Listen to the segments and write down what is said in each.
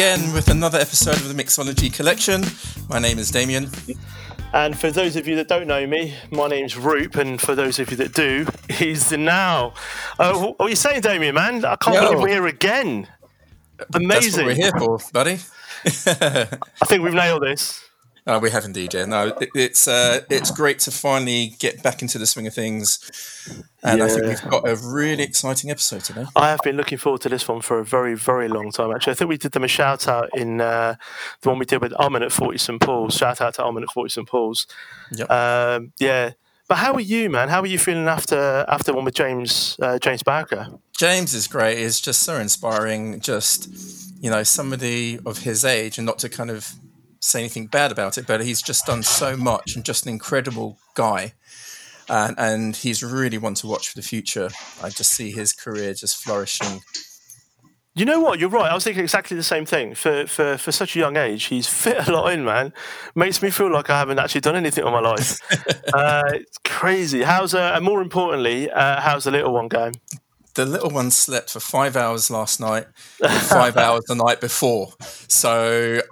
Again with another episode of the Mixology Collection. My name is Damien. And for those of you that don't know me, my name's Roop, and for those of you that do, he's the now. Uh, what are you saying, Damien, man? I can't Yo. believe we're here again. That's Amazing. what we're here for, buddy. I think we've nailed this. Oh, we have indeed, yeah. No, it, it's uh, it's great to finally get back into the swing of things, and I think we've got a really exciting episode today. I have been looking forward to this one for a very, very long time. Actually, I think we did them a shout out in uh, the one we did with Armin at Forty St Paul's. Shout out to Armin at Forty St Paul's. Yep. Um, yeah, but how are you, man? How are you feeling after after one with James uh, James Barker? James is great. He's just so inspiring. Just you know, somebody of his age, and not to kind of say anything bad about it, but he's just done so much and just an incredible guy. And, and he's really one to watch for the future. I just see his career just flourishing. You know what? You're right. I was thinking exactly the same thing. For for for such a young age, he's fit a lot in, man. Makes me feel like I haven't actually done anything in my life. uh, it's crazy. How's uh, and more importantly, uh, how's the little one going? The little one slept for five hours last night, five hours the night before. So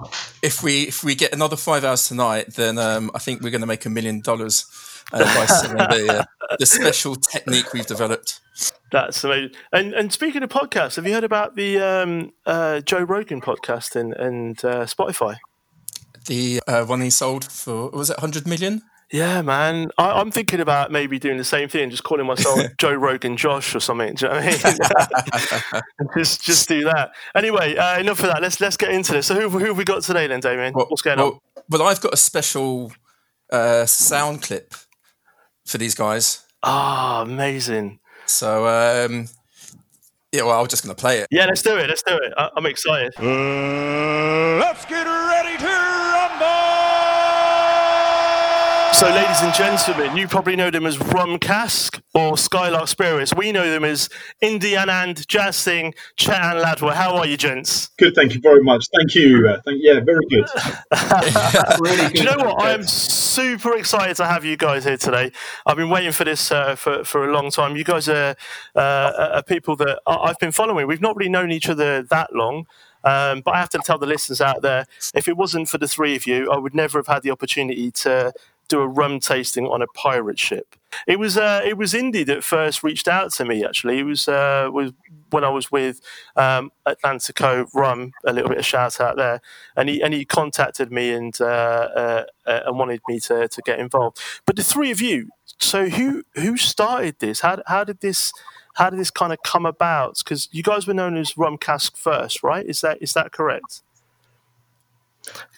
if we if we get another five hours tonight, then um, I think we're going to make a million dollars uh, by selling the uh, the special technique we've developed. That's amazing. And and speaking of podcasts, have you heard about the um, uh, Joe Rogan podcast and and uh, Spotify? The uh, one he sold for was it 100 million? Yeah, man. I, I'm thinking about maybe doing the same thing, just calling myself Joe Rogan Josh or something. Do you know what I mean? just just do that. Anyway, uh, enough of that. Let's let's get into this. So who, who have we got today then, Damien? What's going on? well, Well, I've got a special uh, sound clip for these guys. Ah, amazing. So um, yeah, well, I was just going to play it. Yeah, let's do it. Let's do it. I, I'm excited. let's So, ladies and gentlemen, you probably know them as Rum Cask or Skylark Spirits. We know them as Indianand, Jazz Singh, Chetan Ladwa. How are you, gents? Good, thank you very much. Thank you. Uh, thank, yeah, very good. really good. Do you know what? I am super excited to have you guys here today. I've been waiting for this uh, for, for a long time. You guys are, uh, are people that I- I've been following. We've not really known each other that long. Um, but I have to tell the listeners out there, if it wasn't for the three of you, I would never have had the opportunity to do a rum tasting on a pirate ship. It was uh, it was Indy that first reached out to me. Actually, it was uh, was when I was with um, Atlantico Rum. A little bit of shout out there, and he and he contacted me and uh, uh, uh, and wanted me to to get involved. But the three of you, so who who started this? How how did this how did this kind of come about? Because you guys were known as Rum Cask first, right? Is that is that correct?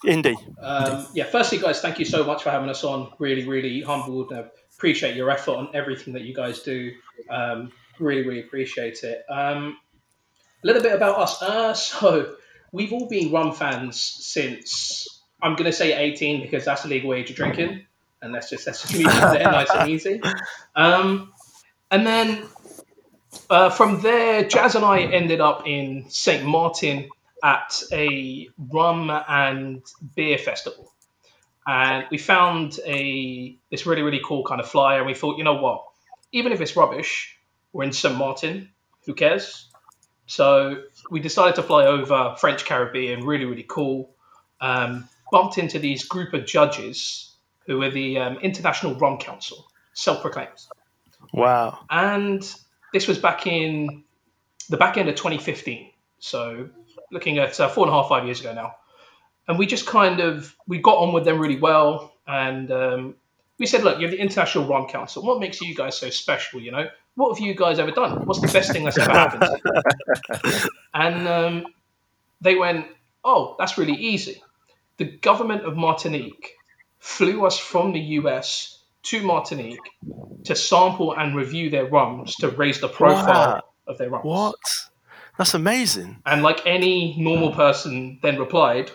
Indy. Um, yeah, firstly, guys, thank you so much for having us on. Really, really humbled. and appreciate your effort on everything that you guys do. Um, really, really appreciate it. Um, a little bit about us. Uh, so, we've all been rum fans since, I'm going to say 18 because that's the legal age of drinking. And let's just, let's just leave it there nice and easy. Um, and then uh, from there, Jazz and I ended up in St. Martin at a rum and beer festival. And we found a this really, really cool kind of flyer, and we thought, you know what? Even if it's rubbish, we're in St. Martin, who cares? So we decided to fly over French Caribbean, really, really cool. Um, bumped into these group of judges who were the um, International Rum Council, self proclaimed. Wow. And this was back in the back end of 2015. So looking at uh, four and a half, five years ago now. And we just kind of, we got on with them really well. And um, we said, look, you're the International Rum Council. What makes you guys so special, you know? What have you guys ever done? What's the best thing that's ever happened? And um, they went, oh, that's really easy. The government of Martinique flew us from the US to Martinique to sample and review their rums to raise the profile Wow. of their rums. What? That's amazing. And like any normal person, then replied,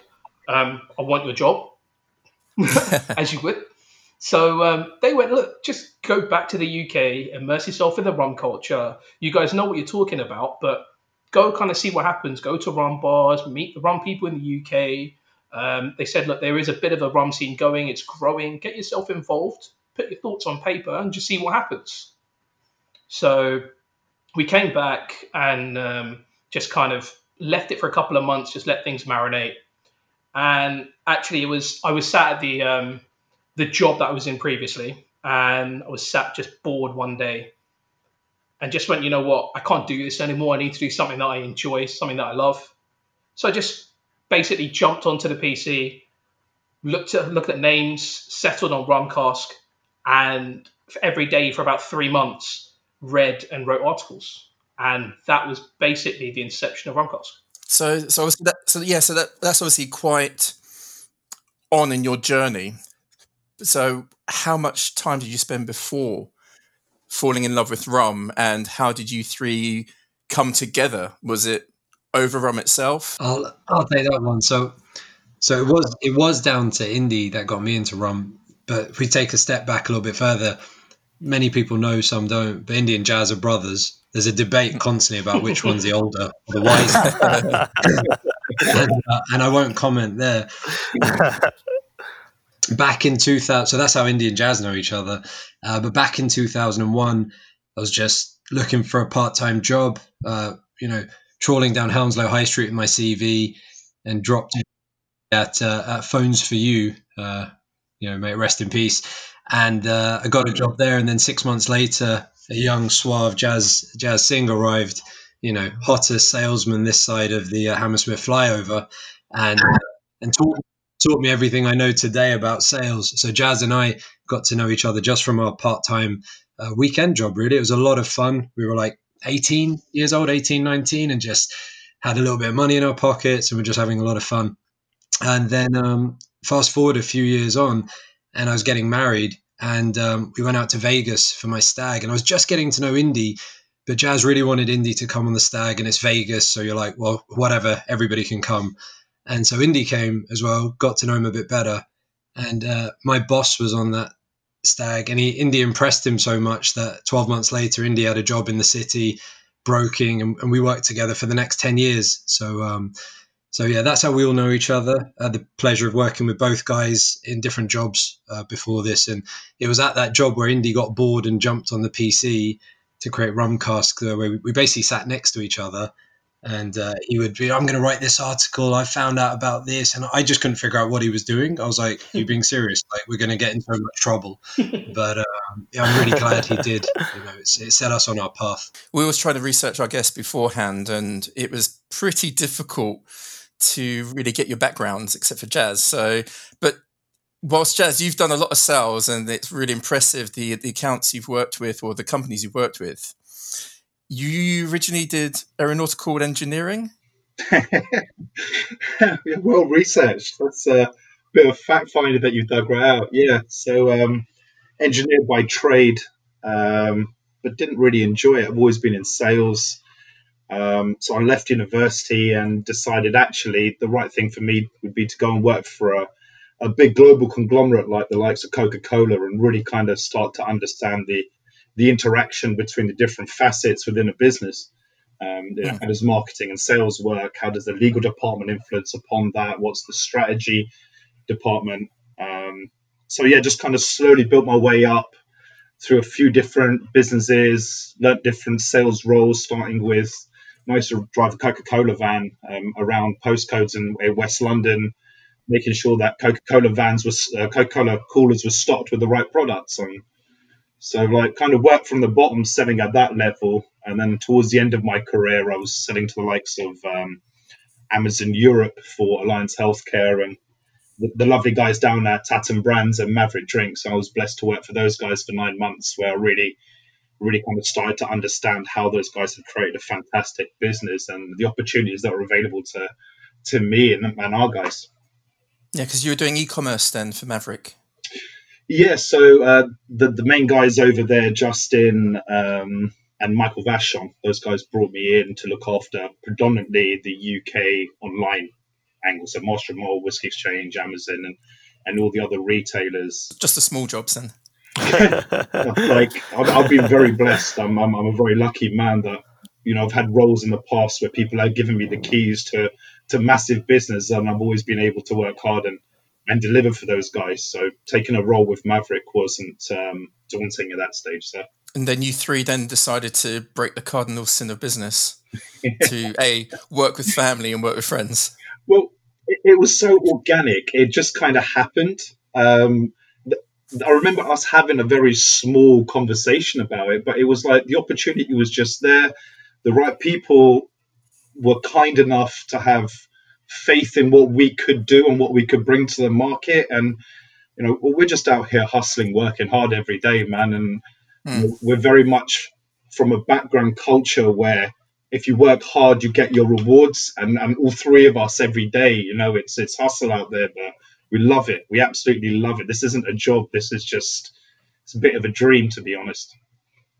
um, "I want your job," as you would. So um, they went, look, just go back to the UK, immerse yourself in the rum culture. You guys know what you're talking about, but go kind of see what happens. Go to rum bars, meet the rum people in the UK. Um, they said, look, there is a bit of a rum scene going. It's growing. Get yourself involved. Put your thoughts on paper and just see what happens. So we came back and um, just kind of left it for a couple of months, just let things marinate. And actually, it was I was sat at the um, the job that I was in previously, and I was sat just bored one day, and just went, you know what, I can't do this anymore. I need to do something that I enjoy, something that I love. So I just basically jumped onto the PC, looked at looked at names, settled on Rumcask, and every day for about three months read and wrote articles, and that was basically the inception of Rumcask. So, so obviously that, so yeah, so that that's obviously quite on in your journey. So, how much time did you spend before falling in love with rum, and how did you three come together? Was it over rum itself? I'll I'll take that one. So, so it was it was down to Indy that got me into rum. But if we take a step back a little bit further, many people know, some don't. But Indy and Jazz are brothers. There's a debate constantly about which one's the older, the wiser. and, uh, and I won't comment there. back in 2000, so that's how Indy and Jazz know each other. Uh, but back in 2001, I was just looking for a part-time job. Uh, you know, trawling down Hounslow High Street with my CV, and dropped at, uh, at Phones for You. Uh, you know, may rest in peace. And uh, I got a job there, and then six months later, a young suave jazz Jazz Singh arrived. You know, hottest salesman this side of the uh, Hammersmith flyover, and and taught taught me everything I know today about sales. So Jazz and I got to know each other just from our part time uh, weekend job. Really, it was a lot of fun. We were like 18 years old, 18, 19, and just had a little bit of money in our pockets, and we're just having a lot of fun. And then um, fast forward a few years on, and I was getting married, and um, we went out to Vegas for my stag, and I was just getting to know Indy. But Jazz really wanted Indy to come on the stag, and it's Vegas, so you're like, well, whatever, everybody can come. And so Indy came as well, got to know him a bit better. And uh, my boss was on that stag, and he Indy impressed him so much that 12 months later, Indy had a job in the city, broking, and, and we worked together for the next 10 years. So, um, so yeah, that's how we all know each other. I had the pleasure of working with both guys in different jobs uh, before this, and it was at that job where Indy got bored and jumped on the PC to create Rumcask, uh, where we basically sat next to each other and uh, he would be, I'm going to write this article. I found out about this, and I just couldn't figure out what he was doing. I was like, "You being serious? Like, we're going to get into so much trouble." But um, yeah, I'm really glad he did. You know, it set us on our path. We always try to research our guests beforehand, and it was pretty difficult to really get your backgrounds, except for Jazz. So, but whilst Jazz, you've done a lot of sales, and it's really impressive the the accounts you've worked with or the companies you've worked with you originally did aeronautical engineering. well researched. That's a bit of fact finding that you dug right out. Yeah. So, um, by trade, um, but didn't really enjoy it. I've always been in sales. Um, so I left university and decided actually the right thing for me would be to go and work for a, a big global conglomerate like the likes of Coca Cola and really kind of start to understand the the interaction between the different facets within a business. Um, you know, How does marketing and sales work? How does the legal department influence upon that? What's the strategy department? Um, so yeah, just kind of slowly built my way up through a few different businesses, learnt different sales roles, starting with I used to drive a Coca-Cola van um, around postcodes in, in, West London, making sure that Coca-Cola vans was uh, Coca-Cola coolers were stocked with the right products and so like kind of worked from the bottom, selling at that level, and then towards the end of my career, I was selling to the likes of um, Amazon Europe for Alliance Healthcare and the, the, lovely guys down at Tatton Brands and Maverick Drinks. I was blessed to work for those guys for nine months, where I really, really kind of started to understand how those guys had created a fantastic business and the opportunities that were available to to me and, and our guys. Yeah, because you were doing e-commerce then for Maverick. Yeah, so uh, the the main guys over there, Justin um, and Michael Vachon, those guys brought me in to look after predominantly the UK online angle, so Master of Malt, Whisky Exchange, Amazon, and and all the other retailers. Just a small jobs then. like I've, I've, been very blessed. I'm, I'm I'm a very lucky man that you know I've had roles in the past where people have given me the keys to to massive business, and I've always been able to work hard and and deliver for those guys. So taking a role with Maverick wasn't um, daunting at that stage. So And then you three then decided to break the cardinal sin of business to a work with family and work with friends. Well, it, it was so organic; it just kind of happened. Um, I remember us having a very small conversation about it, but it was like the opportunity was just there. The right people were kind enough to have faith in what we could do and what we could bring to the market. And, you know, we're just out here hustling, working hard every day, man. And mm. we're very much from a background culture where if you work hard, you get your rewards. And, and all three of us every day, you know, it's, it's hustle out there, but we love it. We absolutely love it. This isn't a job. This is just it's a bit of a dream, to be honest.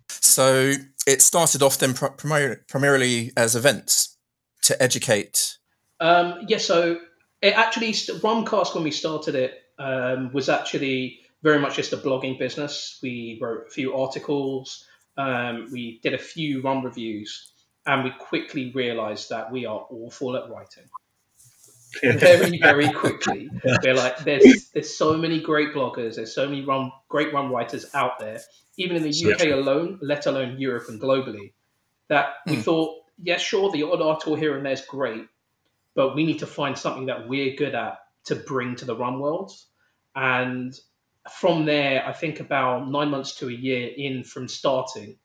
So it started off then primarily, primarily as events to educate. Um, yeah. So it actually Rumcask when we started it um, was actually very much just a blogging business. We wrote a few articles. Um, we did a few rum reviews, and we quickly realised that we are awful at writing very very quickly. We're like, there's there's so many great bloggers, there's so many rum, great run writers out there, even in the UK alone, let alone Europe and globally, that we mm. thought, yeah, sure, the odd article here and there is great, but we need to find something that we're good at to bring to the run world. And from there, I think about nine months to a year in from starting,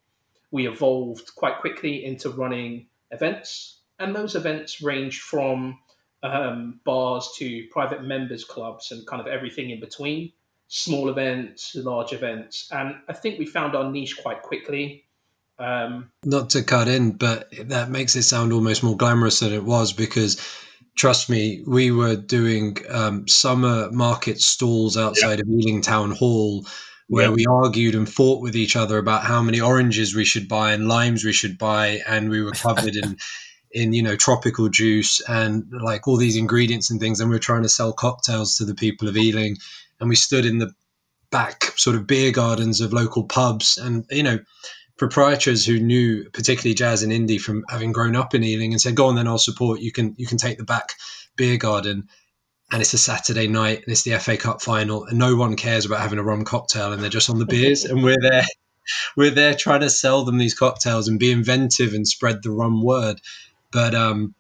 we evolved quite quickly into running events. And those events range from um, bars to private members clubs and kind of everything in between, small events, large events. And I think we found our niche quite quickly. Um, Not to cut in, but that makes it sound almost more glamorous than it was because trust me, we were doing um, summer market stalls outside yep. of Ealing Town Hall where yep. we argued and fought with each other about how many oranges we should buy and limes we should buy, and we were covered in in you know tropical juice and like all these ingredients and things and we are trying to sell cocktails to the people of Ealing. And we stood in the back sort of beer gardens of local pubs and you know proprietors who knew particularly jazz and Indy from having grown up in Ealing and said go on then I'll support. You can you can take the back beer garden. And it's a Saturday night and it's the FA Cup final and no one cares about having a rum cocktail and they're just on the beers. And we're there we're there trying to sell them these cocktails and be inventive and spread the rum word but um,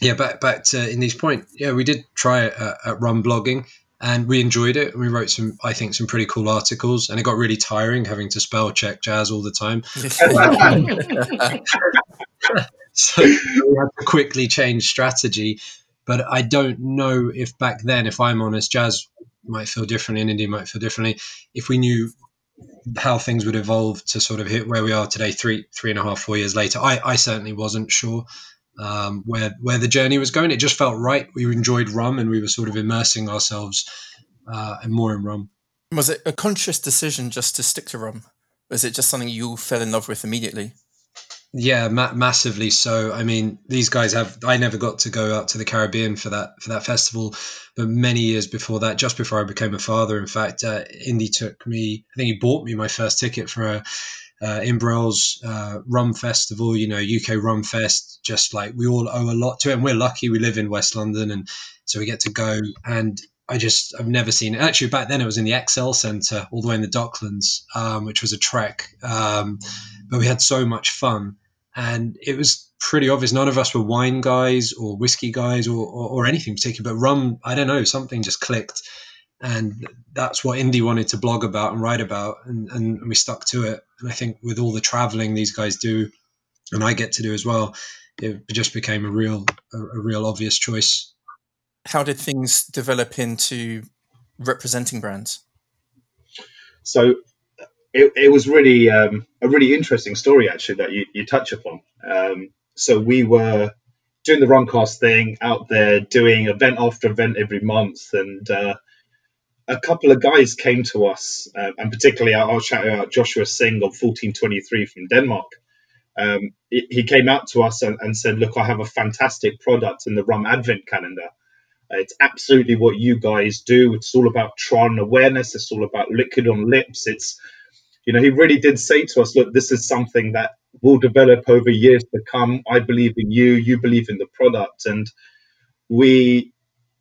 yeah, back back to Indy's point. Yeah, we did try it at, at Rum Blogging, and we enjoyed it. We wrote some, I think, some pretty cool articles, and it got really tiring having to spell check jazz all the time. so we had to quickly change strategy. But I don't know if back then, if I'm honest, jazz might feel differently and Indy might feel differently. If we knew how things would evolve to sort of hit where we are today, three, three and a half, four years later, I, I certainly wasn't sure um, where where the journey was going. It just felt right. We enjoyed rum, and we were sort of immersing ourselves uh, and more in rum. Was it a conscious decision just to stick to rum? Was it just something you fell in love with immediately? Yeah, ma- massively so. I mean, these guys have. I never got to go out to the Caribbean for that for that festival, but many years before that, just before I became a father, in fact, uh, Indy took me. I think he bought me my first ticket for a uh, Ian Burrell's uh, Rum Festival, you know, UK Rum Fest, just like we all owe a lot to it. And we're lucky we live in West London and so we get to go. And I just, I've never seen it. Actually, back then it was in the ExCeL Centre, all the way in the Docklands, um, which was a trek. Um, but we had so much fun. And it was pretty obvious. None of us were wine guys or whiskey guys or, or, or anything particular, but rum, I don't know, something just clicked and that's what Indy wanted to blog about and write about, and, and we stuck to it. And I think with all the traveling these guys do, and I get to do as well, it just became a real a, a real obvious choice. How did things develop into representing brands? So it, it was really um, a really interesting story actually that you, you touch upon. Um, so we were doing the Rumcask thing out there, doing event after event every month, and uh, a couple of guys came to us, uh, and particularly I'll shout out Joshua Singh of 1423 from Denmark. Um, he came out to us and, and, said, "Look, I have a fantastic product in the Rum Advent Calendar. It's absolutely what you guys do. It's all about trial awareness. It's all about liquid on lips. It's, you know, he really did say to us, "Look, this is something that will develop over years to come. I believe in you. You believe in the product." And we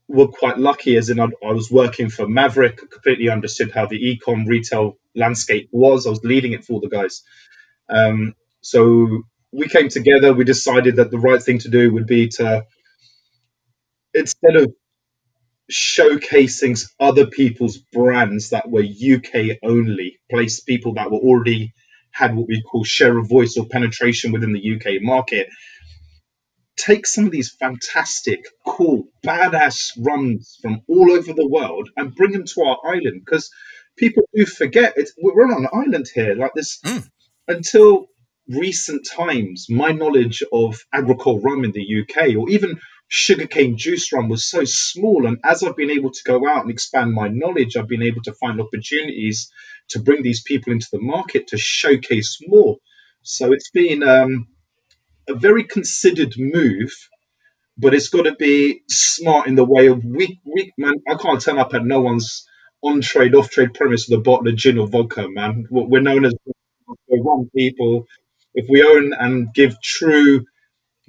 were quite lucky, as in I, I was working for Maverick, completely understood how the ecom retail landscape was. I was leading it for the guys. Um, so we came together. We decided that the right thing to do would be to instead of showcasing other people's brands that were UK only, place people that were already had what we call share of voice or penetration within the UK market. Take some of these fantastic, cool, badass runs from all over the world and bring them to our island because people do forget it's we're on an island here. Like this, Mm. until recent times, my knowledge of agricole rum in the UK or even sugarcane juice rum was so small. And as I've been able to go out and expand my knowledge, I've been able to find opportunities to bring these people into the market to showcase more. So it's been um, a very considered move, but it's got to be smart in the way of we, we man. I can't turn up at no one's on trade, off trade premise with a bottle of gin or vodka, man. We're known as the wrong people. If we own and give true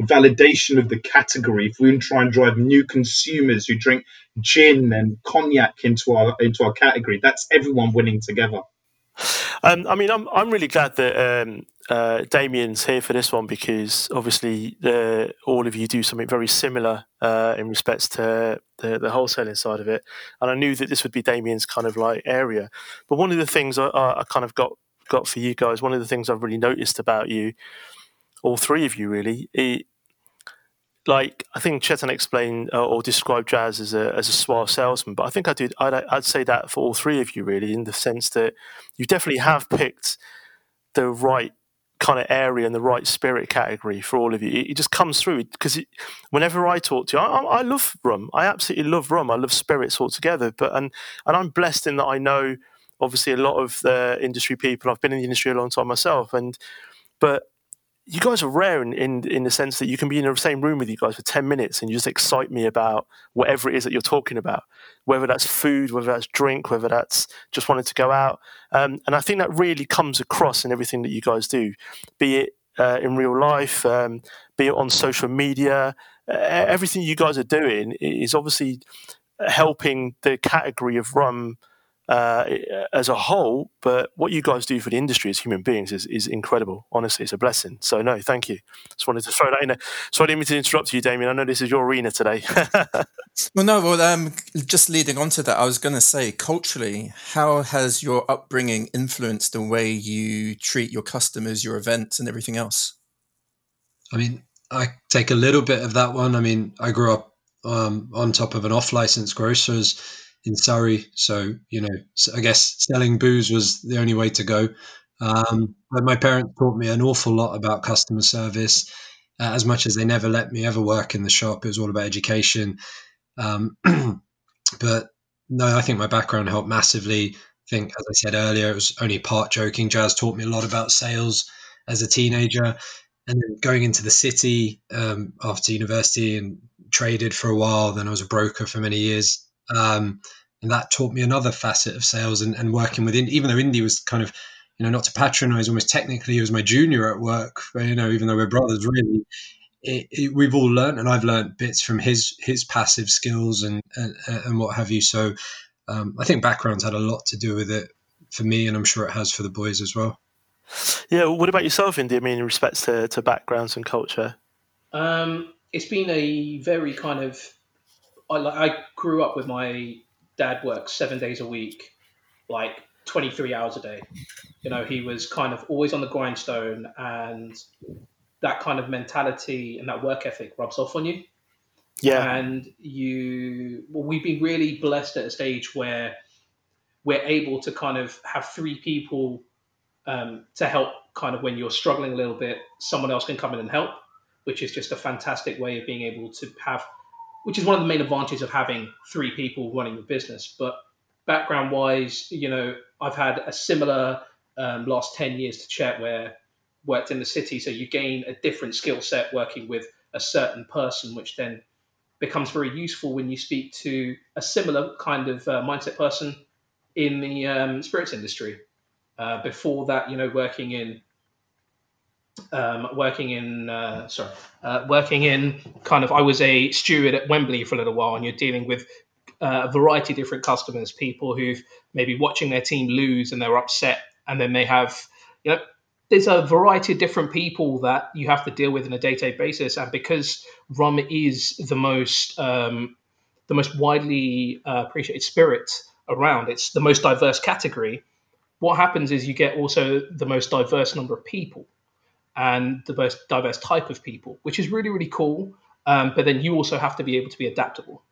validation of the category, if we try and drive new consumers who drink gin and cognac into our into our category, that's everyone winning together. Um, I mean, I'm I'm really glad that um, uh, Damien's here for this one because obviously the, all of you do something very similar uh, in respects to the, the wholesaling side of it, and I knew that this would be Damien's kind of like area. But one of the things I, I I kind of got got for you guys, one of the things I've really noticed about you, all three of you really, it, like I think Chetan explained uh, or described Jazz as a as a suave salesman, but I think I did. I'd, I'd say that for all three of you, really, in the sense that you definitely have picked the right kind of area and the right spirit category for all of you. It, it just comes through because whenever I talk to you, I, I, I love rum. I absolutely love rum. I love spirits altogether. But and and I'm blessed in that I know obviously a lot of the industry people. I've been in the industry a long time myself, and but you guys are rare in, in in the sense that you can be in the same room with you guys for 10 minutes and you just excite me about whatever it is that you're talking about whether that's food whether that's drink whether that's just wanting to go out. Um, and i think that really comes across in everything that you guys do be it uh, in real life um, be it on social media. Uh, everything you guys are doing is obviously helping the category of rum uh, as a whole, but what you guys do for the industry as human beings is, is incredible. Honestly, it's a blessing. So, no, thank you. Just wanted to throw that in there. Sorry, I didn't mean to interrupt you, Damien. I know this is your arena today. Well, no, well, um, just leading on to that, I was going to say, culturally, how has your upbringing influenced the way you treat your customers, your events, and everything else? I mean, I take a little bit of that one. I mean, I grew up um, on top of an off-license grocers in Surrey, so you know, I guess selling booze was the only way to go. Um, but my parents taught me an awful lot about customer service. Uh, as much as they never let me ever work in the shop, it was all about education. Um, but no, I think my background helped massively. I think, as I said earlier, it was only part joking. Jazz taught me a lot about sales as a teenager, and then going into the city um, after university and traded for a while. Then I was a broker for many years. Um, and that taught me another facet of sales and, and working with, even though Indy was kind of, you know, not to patronize, almost technically he was my junior at work, you know, even though we're brothers, really. It, it, we've all learned, and I've learned bits from his his passive skills and and, and what have you. So um, I think background's had a lot to do with it for me, and I'm sure it has for the boys as well. Yeah. What about yourself, Indy? I mean, in respects to, to backgrounds and culture. Um, it's been a very kind of. I, I grew up with my dad works seven days a week, like 23 hours a day. You know, he was kind of always on the grindstone, and that kind of mentality and that work ethic rubs off on you. Yeah. And you, well, we've been really blessed at a stage where we're able to kind of have three people um, to help kind of when you're struggling a little bit, someone else can come in and help, which is just a fantastic way of being able to have, which is one of the main advantages of having three people running the business. But background wise, you know, I've had a similar um, last 10 years to Chet where worked in the city. So you gain a different skill set working with a certain person, which then becomes very useful when you speak to a similar kind of uh, mindset person in the um, spirits industry. Uh, before that, you know, working in um, working in uh, sorry, uh, working in kind of I was a steward at Wembley for a little while, and you're dealing with uh, a variety of different customers, people who've maybe watching their team lose and they're upset, and then they have you know there's a variety of different people that you have to deal with on a day-to-day basis, and because rum is the most um, the most widely uh, appreciated spirit around, it's the most diverse category. What happens is you get also the most diverse number of people and the most diverse type of people, which is really really cool. Um, but then you also have to be able to be adaptable,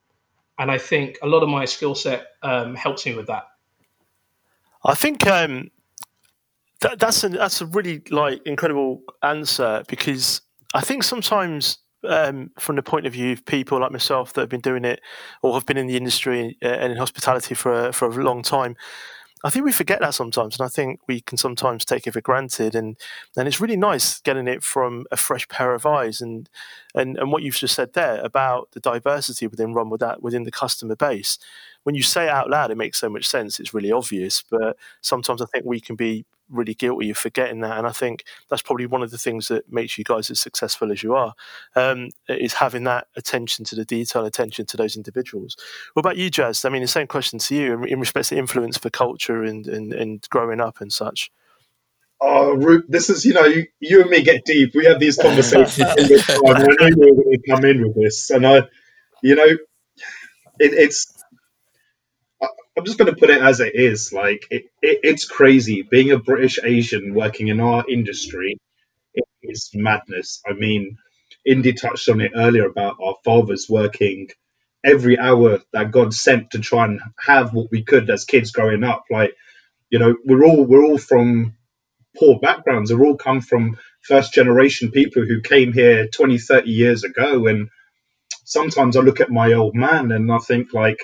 and I think a lot of my skill set um, helps me with that. I think um, that, that's that's a really like incredible answer because I think sometimes um, from the point of view of people like myself that have been doing it or have been in the industry uh, and in hospitality for a, for a long time, I think we forget that sometimes, and I think we can sometimes take it for granted. And and it's really nice getting it from a fresh pair of eyes. And and and what you've just said there about the diversity within Rum with that within the customer base. When you say it out loud, it makes so much sense. It's really obvious, but sometimes I think we can be really guilty of forgetting that. And I think that's probably one of the things that makes you guys as successful as you are, um, is having that attention to the detail, attention to those individuals. What about you, Jazz? I mean, the same question to you in, in respect to influence for culture and, and, and growing up and such. Oh, this is, you know, you, you and me get deep. We have these conversations all the time. I know you're going to come in with this. And I, you know, it, it's I'm just going to put it as it is. Like it, it, it's crazy being a British Asian working in our industry. It is madness. I mean, Indy touched on it earlier about our fathers working every hour that God sent to try and have what we could as kids growing up. Like, you know, we're all we're all from poor backgrounds. We're all come from first generation people who came here 20, 30 years ago. And sometimes I look at my old man and I think like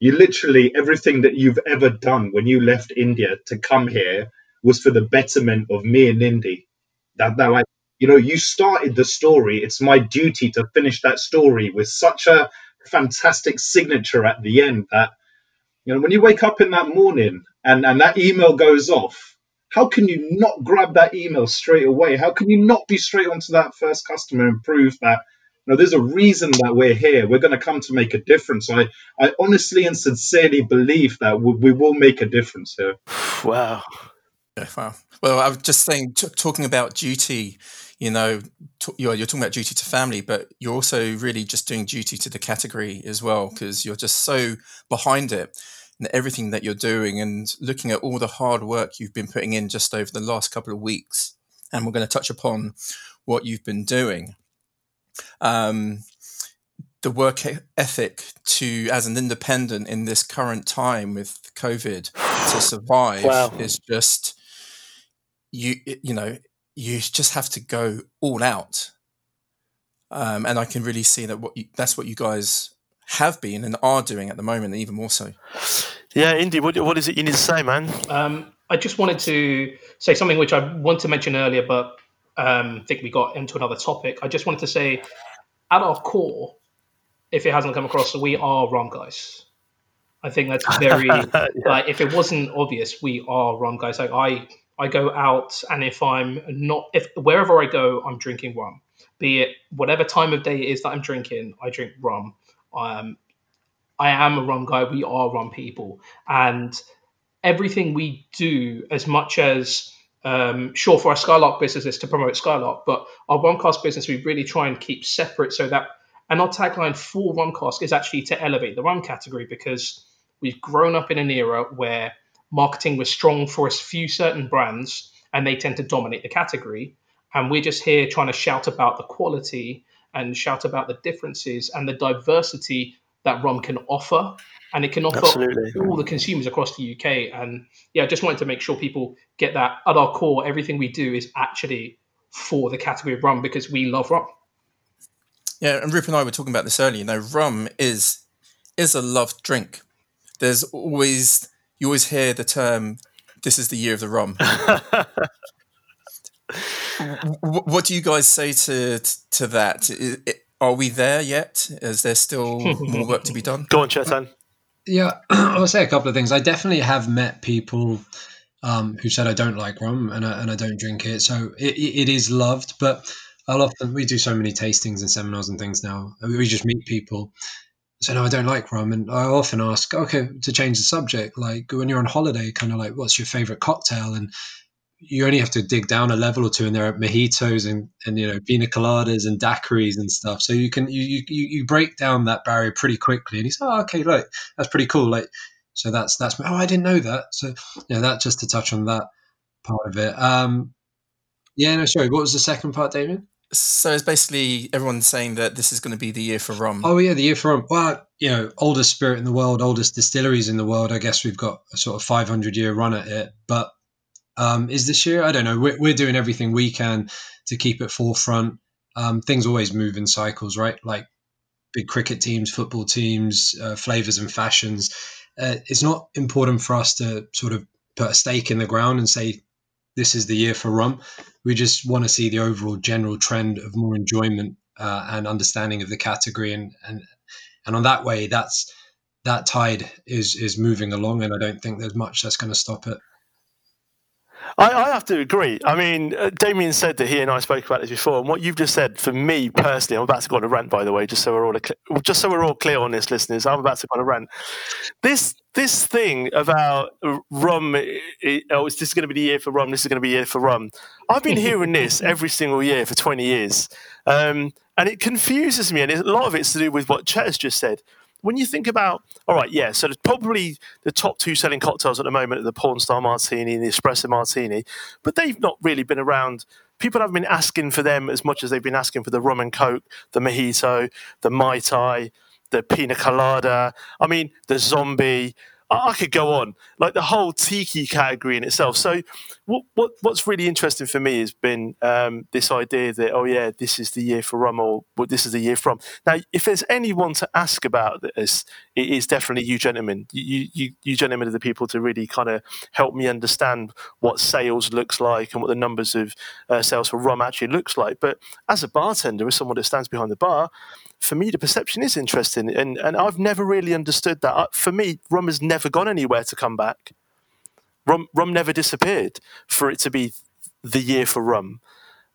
you literally everything that you've ever done when you left India to come here was for the betterment of me and Indy. That that like you know you started the story. It's my duty to finish that story with such a fantastic signature at the end that you know when you wake up in that morning and and that email goes off how can you not grab that email straight away how can you not be straight onto that first customer and prove that no, there's a reason that we're here. We're going to come to make a difference. I, I honestly and sincerely believe that we, we will make a difference here. Wow. Yeah, wow. Well, I was just saying, t- talking about duty, you know, t- you're, you're talking about duty to family, but you're also really just doing duty to the category as well, because you're just so behind it and everything that you're doing and looking at all the hard work you've been putting in just over the last couple of weeks. And we're going to touch upon what you've been doing um, the work ethic to as an independent in this current time with COVID to survive wow. is just you you know you just have to go all out um, and I can really see that what you, that's what you guys have been and are doing at the moment, even more so. Yeah, Indy, what, what is it you need to say, man? Um, I just wanted to say something which I want to mention earlier, but um, I think we got into another topic. I just wanted to say at our core, if it hasn't come across, we are rum guys. I think that's very yeah. like if it wasn't obvious, we are rum guys. Like I I go out and if I'm not if wherever I go, I'm drinking rum. Be it whatever time of day it is that I'm drinking, I drink rum. Um, I am a rum guy. We are rum people, and everything we do, as much as um, sure for our Skylark business is to promote Skylark, but our Rumcask business we really try and keep separate so that and our tagline for Rumcask is actually to elevate the rum category because we've grown up in an era where marketing was strong for a few certain brands and they tend to dominate the category. And we're just here trying to shout about the quality and shout about the differences and the diversity that rum can offer and it can offer Absolutely. all the consumers across the UK. And yeah, I just wanted to make sure people get that at our core. Everything we do is actually for the category of rum because we love rum. Yeah, and Rupert and I were talking about this earlier. You know, rum is is a loved drink. There's always you always hear the term "This is the year of the rum." what do you guys say to to that? Are we there yet? Is there still more work to be done? Go on, Chetan. Yeah, I'll say a couple of things. I definitely have met people um, who said I don't like rum and I, and I don't drink it, so it, it is loved. But I'll often we do so many tastings and seminars and things now. We just meet people. So no, I don't like rum, and I often ask, okay, to change the subject, like when you're on holiday, kind of like, what's your favorite cocktail? And you only have to dig down a level or two, and there are mojitos and, and you know pina coladas and daiquiris and stuff. So you can you you, you break down that barrier pretty quickly. And he's oh okay, look, that's pretty cool. Like so that's that's oh I didn't know that. So yeah, that just to touch on that part of it. Um, yeah, no, sorry. What was the second part, David? So it's basically everyone saying that this is going to be the year for rum. Oh yeah, the year for rum. Well, you know, oldest spirit in the world, oldest distilleries in the world. I guess we've got a sort of 500 year run at it. But um, is this year? I don't know. We're, we're doing everything we can to keep it forefront. Um, things always move in cycles, right? Like big cricket teams, football teams, uh, flavors and fashions. Uh, it's not important for us to sort of put a stake in the ground and say this is the year for rum. We just want to see the overall general trend of more enjoyment uh, and understanding of the category, and and and on that way, that's that tide is is moving along, and I don't think there's much that's going to stop it. I, I, have to agree. I mean, uh, Damien said that he and I spoke about this before, and what you've just said for me personally, I'm about to go on a rant, by the way, just so we're all a, just so we're all clear on this, listeners. I'm about to go on a rant. This this thing about rum, it, oh, is this going to be the year for rum? This is going to be the year for rum. I've been hearing this every single year for 20 years, um, and it confuses me. And a lot of it's to do with what Chet has just said when you think about, all right, yeah, so probably the top two selling cocktails at the moment are the Porn Star Martini and the Espresso Martini, but they've not really been around. People haven't been asking for them as much as they've been asking for the rum and coke, the mojito, the mai tai, the pina colada. I mean, the zombie. I could go on, like the whole tiki category in itself. So, what, what what's really interesting for me has been um, this idea that oh yeah, this is the year for rum, or well, this is the year from. Now, if there's anyone to ask about this, it is definitely you gentlemen. You you, you gentlemen are the people to really kind of help me understand what sales looks like and what the numbers of uh, sales for rum actually looks like. But as a bartender, as someone that stands behind the bar, for me, the perception is interesting, and and I've never really understood that. For me, rum has never gone anywhere to come back. Rum rum never disappeared for it to be the year for rum.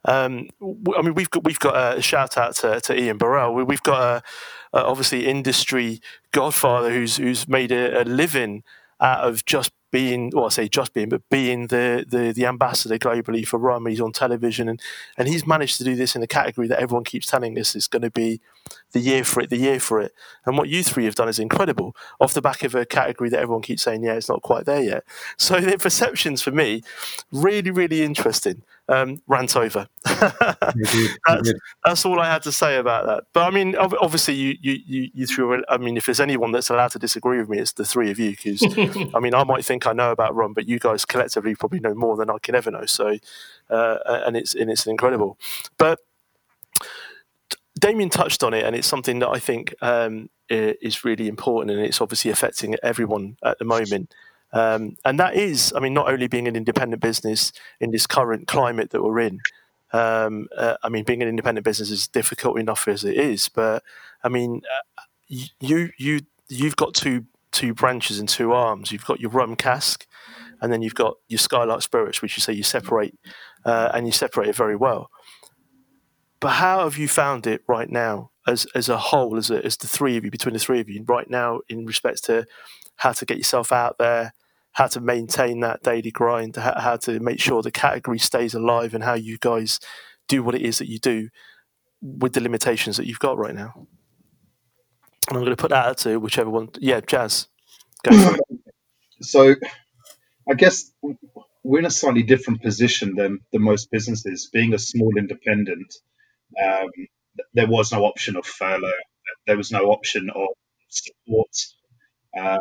Um, I mean, we've got we've got a shout out to, to Ian Burrell. We, have got a, a, obviously industry godfather who's who's made a, a living out of just being, well, I say just being, but being the, the, the ambassador globally for rum. He's on television and, and he's managed to do this in a category that everyone keeps telling us is going to be the year for it, the year for it. And what you three have done is incredible off the back of a category that everyone keeps saying, yeah, it's not quite there yet. So the perceptions for me, really, really interesting um, rant over. that's, that's, all I had to say about that. But I mean, obviously, you, you, you threw. I mean, if there's anyone that's allowed to disagree with me, it's the three of you. Because I mean, I might think I know about rum, but you guys collectively probably know more than I can ever know. So, uh, and it's and it's incredible. But Damien touched on it, and it's something that I think um, is really important, and it's obviously affecting everyone at the moment. Um, and that is, I mean, not only being an independent business in this current climate that we're in. Um, uh, I mean, being an independent business is difficult enough as it is, but I mean, uh, you you you've got two two branches and two arms. You've got your rum cask, and then you've got your Skylark Spirits, which you say you separate, uh, and you separate it very well. But how have you found it right now, as as a whole, as a, as the three of you, between the three of you, right now, in respect to how to get yourself out there, how to maintain that daily grind, how, to make sure the category stays alive, and how you guys do what it is that you do with the limitations that you've got right now. And I'm going to put that out to whichever one. Yeah, Jazz. So, I guess we're in a slightly different position than, than most businesses. Being a small independent, um, there was no option of furlough. There was no option of support. Uh,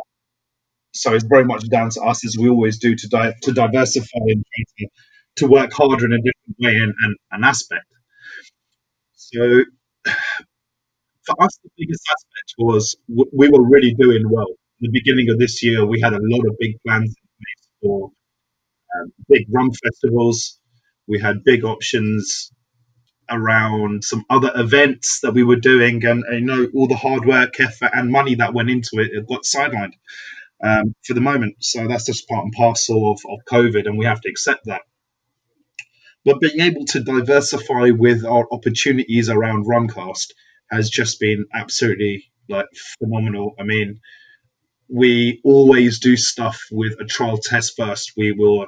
so it's very much down to us, as we always do, to di- to diversify and to, work harder in a different way and, and, and aspect. So for us, the biggest aspect was we were really doing well. In the beginning of this year, we had a lot of big plans for um, big rum festivals. We had big options around some other events that we were doing, and, you know all the hard work, effort, and money that went into it, it got sidelined um, for the moment. So that's just part and parcel of, of COVID, and we have to accept that. But being able to diversify with our opportunities around Rumcask has just been absolutely like phenomenal. I mean, we always do stuff with a trial test first. We will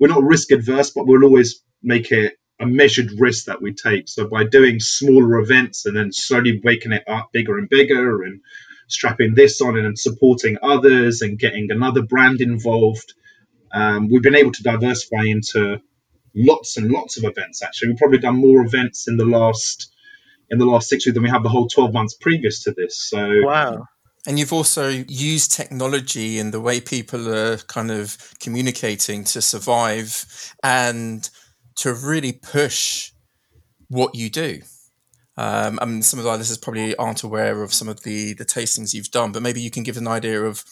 we're not risk adverse, but we'll always make it a measured risk that we take. So by doing smaller events and then slowly waking it up bigger and bigger and strapping this on and supporting others and getting another brand involved, um, we've been able to diversify into lots and lots of events. Actually, we've probably done more events in the last in the last six weeks than we have the whole 12 months previous to this. So wow. And you've also used technology and the way people are kind of communicating to survive and to really push what you do. Um, I mean, some of the listeners probably aren't aware of some of the the tastings you've done, but maybe you can give an idea of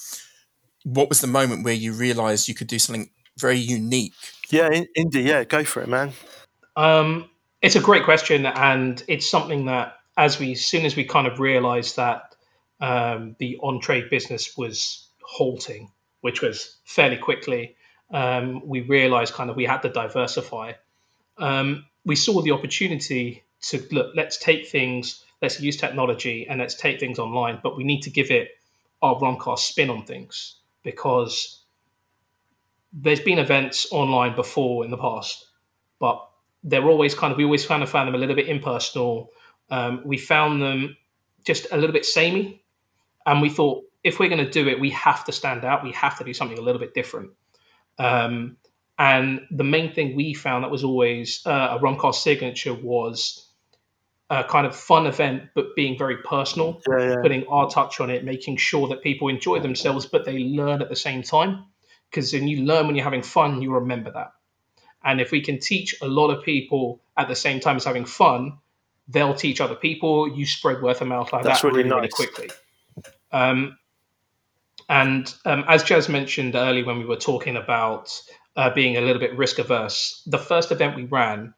what was the moment where you realised you could do something very unique. Yeah, in, Indy, yeah, go for it, man. Um, it's a great question, and it's something that as we, as soon as we kind of realised that um, the on trade business was halting, which was fairly quickly, um, we realised kind of we had to diversify. Um, we saw the opportunity to look. Let's take things. Let's use technology and let's take things online, but we need to give it our Rumcask spin on things because there's been events online before in the past, but they're always kind of we always kind of found them a little bit impersonal. Um, we found them just a little bit samey, and we thought if we're going to do it, we have to stand out. We have to do something a little bit different. Um, and the main thing we found that was always uh, a Rumcask signature was a kind of fun event, but being very personal, Yeah, yeah. putting our touch on it, making sure that people enjoy themselves, but they learn at the same time. Because when you learn when you're having fun, you remember that. And if we can teach a lot of people at the same time as having fun, they'll teach other people. You spread word of mouth like That's that really really, really quickly. Um, and um, as Jazz mentioned earlier when we were talking about uh, being a little bit risk averse, the first event we ran,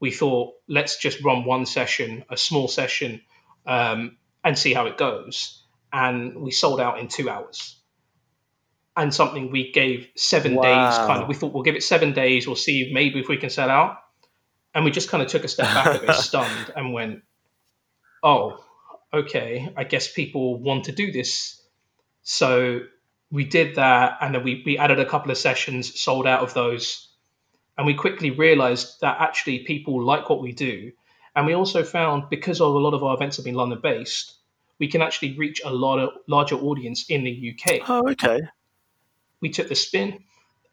we thought let's just run one session, a small session, um, and see how it goes. And we sold out in two hours. And something we gave seven days kind of. We thought we'll give it seven days. We'll see maybe if we can sell out. And we just kind of took a step back a bit, stunned, and went, "Oh, okay. I guess people want to do this." So we did that, and then we we added a couple of sessions, sold out of those, and we quickly realized that actually people like what we do, and we also found because of a lot of our events have been London based, we can actually reach a lot of larger audience in the UK Oh, okay. we took the spin,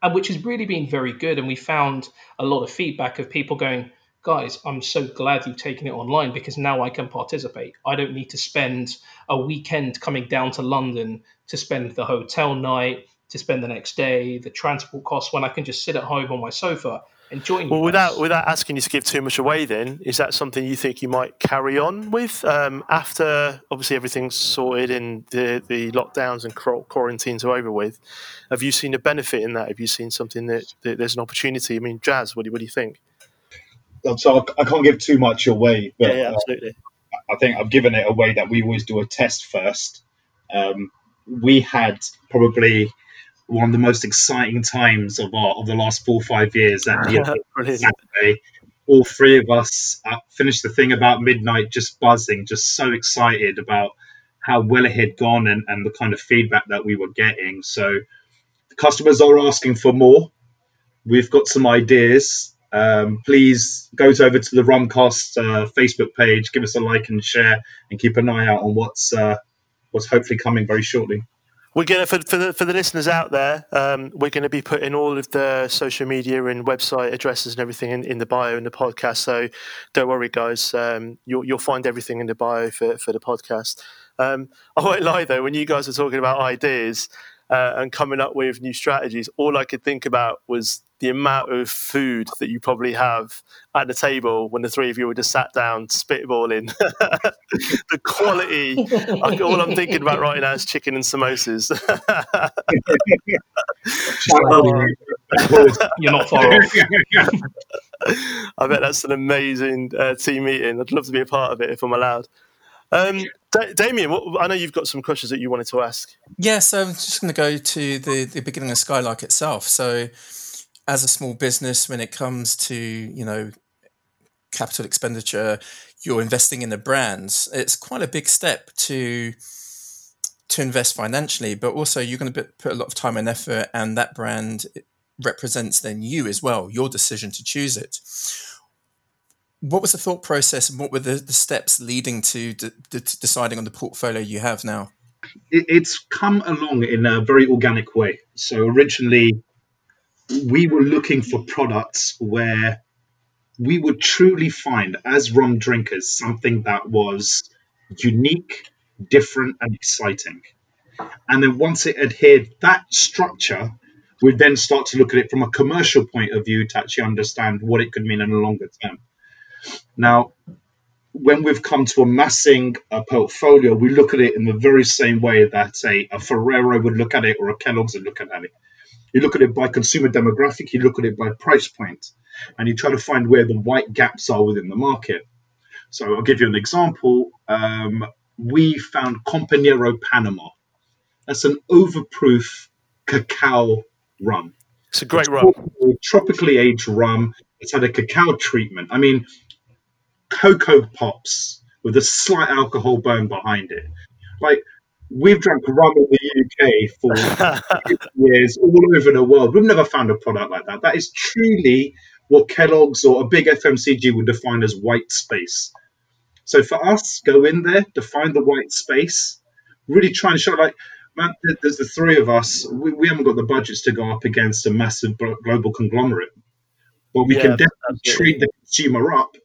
and which has really been very good. And we found a lot of feedback of people going, guys, I'm so glad you've taken it online because now I can participate. I don't need to spend a weekend coming down to London to spend the hotel night, to spend the next day, the transport costs when I can just sit at home on my sofa and join you. Well, guys. without without asking you to give too much away, then is that something you think you might carry on with um, after obviously everything's sorted and the the lockdowns and quarantines are over with? Have you seen a benefit in that? Have you seen something that, that there's an opportunity? I mean, Jazz, what do, what do you think? So I, I can't give too much away, but Yeah, yeah, uh. I think I've given it away that we always do a test first. Um, we had probably one of the most exciting times of our of the last four or five years at the. Saturday. All three of us uh, finished the thing about midnight, just buzzing, just so excited about how well it had gone and, and the kind of feedback that we were getting. So the customers are asking for more. We've got some ideas. Um, please go over to the Rumcask uh, Facebook page, give us a like and share, and keep an eye out on what's uh, what's hopefully coming very shortly. We're gonna for, for the for the listeners out there, um, we're gonna be putting all of the social media and website addresses and everything in, in the bio in the podcast. So don't worry, guys. Um, you'll you'll find everything in the bio for for the podcast. Um, I won't lie though, when you guys were talking about ideas uh, and coming up with new strategies, all I could think about was the amount of food that you probably have at the table when the three of you were just sat down spitballing. the quality all I'm thinking about right now is chicken and samosas. You're not far off. I bet that's an amazing uh, team meeting. I'd love to be a part of it if I'm allowed. Um, da- Damien, what, I know you've got some questions that you wanted to ask. Yeah, so I'm just going to go to the, the beginning of Skylark itself. So, as a small business, when it comes to you know capital expenditure, you're investing in the brands. It's quite a big step to to invest financially, but also you're going to put a lot of time and effort, and that brand represents then you as well, your decision to choose it. What was the thought process and what were the, the steps leading to, deciding on the portfolio you have now? It, it's come along in a very organic way. So originally, we were looking for products where we would truly find, as rum drinkers, something that was unique, different, and exciting. And then once it adhered that structure, we'd then start to look at it from a commercial point of view to actually understand what it could mean in the longer term. Now, when we've come to amassing a portfolio, we look at it in the very same way that a, a Ferrero would look at it or a Kellogg's would look at it. You look at it by consumer demographic, you look at it by price point, and you try to find where the white gaps are within the market. So I'll give you an example. Um, we found Compañero Panama. That's an overproof cacao rum. It's a great rum. Tropically aged rum. It's had a cacao treatment. I mean, cocoa pops with a slight alcohol burn behind it. Like we've drank rum in the UK for years, all over the world. We've never found a product like that. That is truly what Kellogg's or a big FMCG would define as white space. So for us, go in there, define the white space, really try and show like, man, there's the three of us. We, we haven't got the budgets to go up against a massive global conglomerate, but we yeah, can definitely treat the consumer up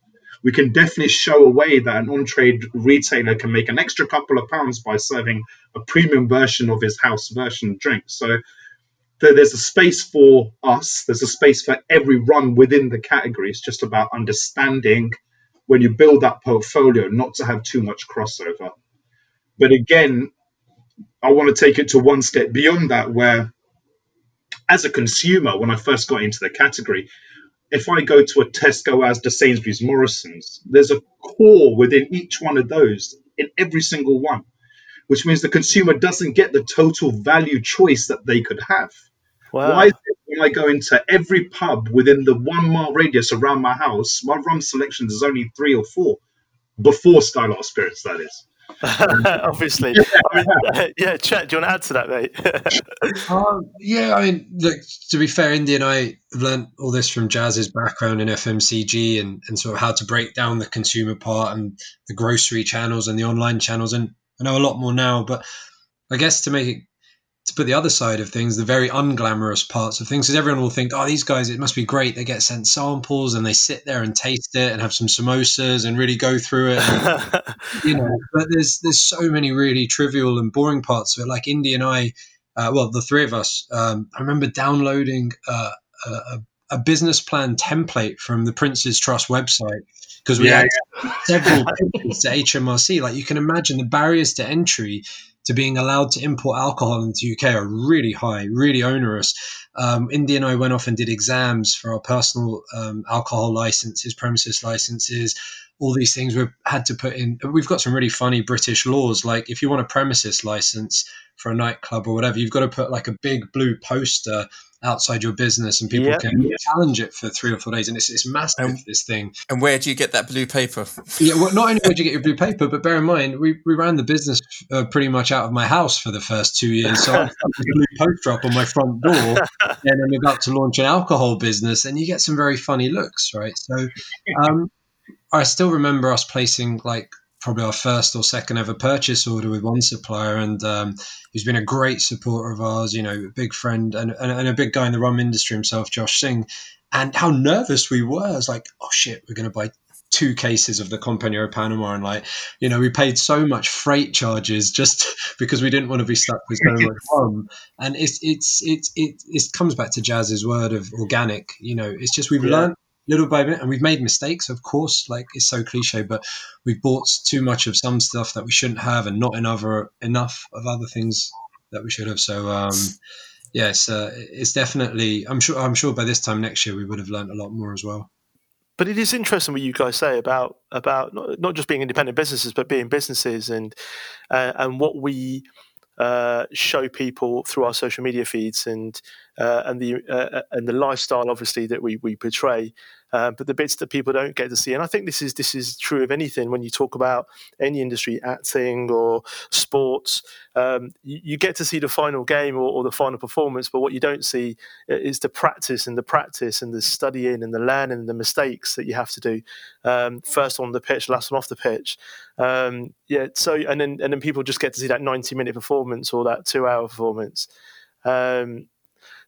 we can definitely show a way that an on-trade retailer can make an extra couple of pounds by serving a premium version of his house version drink. So there's a space for us. There's a space for every run within the category. It's just about understanding when you build that portfolio, not to have too much crossover. But again, I want to take it to one step beyond that, where as a consumer, when I first got into the category, if I go to a Tesco Asda Sainsbury's Morrison's, there's a core within each one of those in every single one, which means the consumer doesn't get the total value choice that they could have. Wow. Why is it when I go into every pub within the one mile radius around my house, my rum selection is only three or four before Skylark Spirits, that is. Obviously, I mean, yeah. Chet, do you want to add to that, mate? um, yeah, I mean, look. To be fair, Indy and I have learned all this from Jazz's background in FMCG and, and sort of how to break down the consumer part and the grocery channels and the online channels, and I know a lot more now. But I guess to make it to put the other side of things, the very unglamorous parts of things, because everyone will think, oh, these guys, it must be great. They get sent samples and they sit there and taste it and have some samosas and really go through it. And, you know, but there's there's so many really trivial and boring parts of it. Like Indy and I, uh, well, the three of us, um, I remember downloading uh, a, a, business plan template from the Prince's Trust website because we yeah, had yeah. several pitches to HMRC. Like you can imagine the barriers to entry to being allowed to import alcohol into UK are really high, really onerous. Um, Indy and I went off and did exams for our personal um, alcohol licenses, premises licenses, all these things we had to put in. We've got some really funny British laws, like if you want a premises license for a nightclub or whatever, you've got to put like a big blue poster outside your business and people can challenge it for three or four days. And it's, it's massive and, this thing. and where do you get that blue paper? Yeah well not only where do you get your blue paper but bear in mind we, we ran the business uh, pretty much out of my house for the first two years. So I blue poster up on my front door and I'm about to launch an alcohol business and you get some very funny looks right? So um, I still remember us placing like probably our first or second ever purchase order with one supplier, and um, he's been a great supporter of ours. You know, a big friend and, and, and, a big guy in the rum industry himself, Josh Singh. And how nervous we were! I was like, "Oh shit, we're going to buy two cases of the Compañero Panama, and like, you know, we paid so much freight charges just because we didn't want to be stuck with so much rum. And it's it's it's it, it comes back to Jazz's word of organic. You know, it's just we've yeah. learned little by bit, and we've made mistakes, of course. Like it's so cliche, but we've bought too much of some stuff that we shouldn't have, and not enough enough of other things that we should have. So, um, yes, uh, it's definitely. I'm sure. I'm sure by this time next year we would have learned a lot more as well. But it is interesting what you guys say about about not, not just being independent businesses, but being businesses and uh, and what we uh, show people through our social media feeds and uh, and the uh, and the lifestyle obviously that we we portray uh, but the bits that people don't get to see. And I think this is this is true of anything when you talk about any industry, acting or sports. Um, you, you, get to see the final game or, or, the final performance, but what you don't see uh, is the practice and the practice and the studying and the learning and the mistakes that you have to do. Um, first on the pitch, last one off the pitch. Um, yeah. So and then and then people just get to see that ninety minute performance or that two hour performance. Um,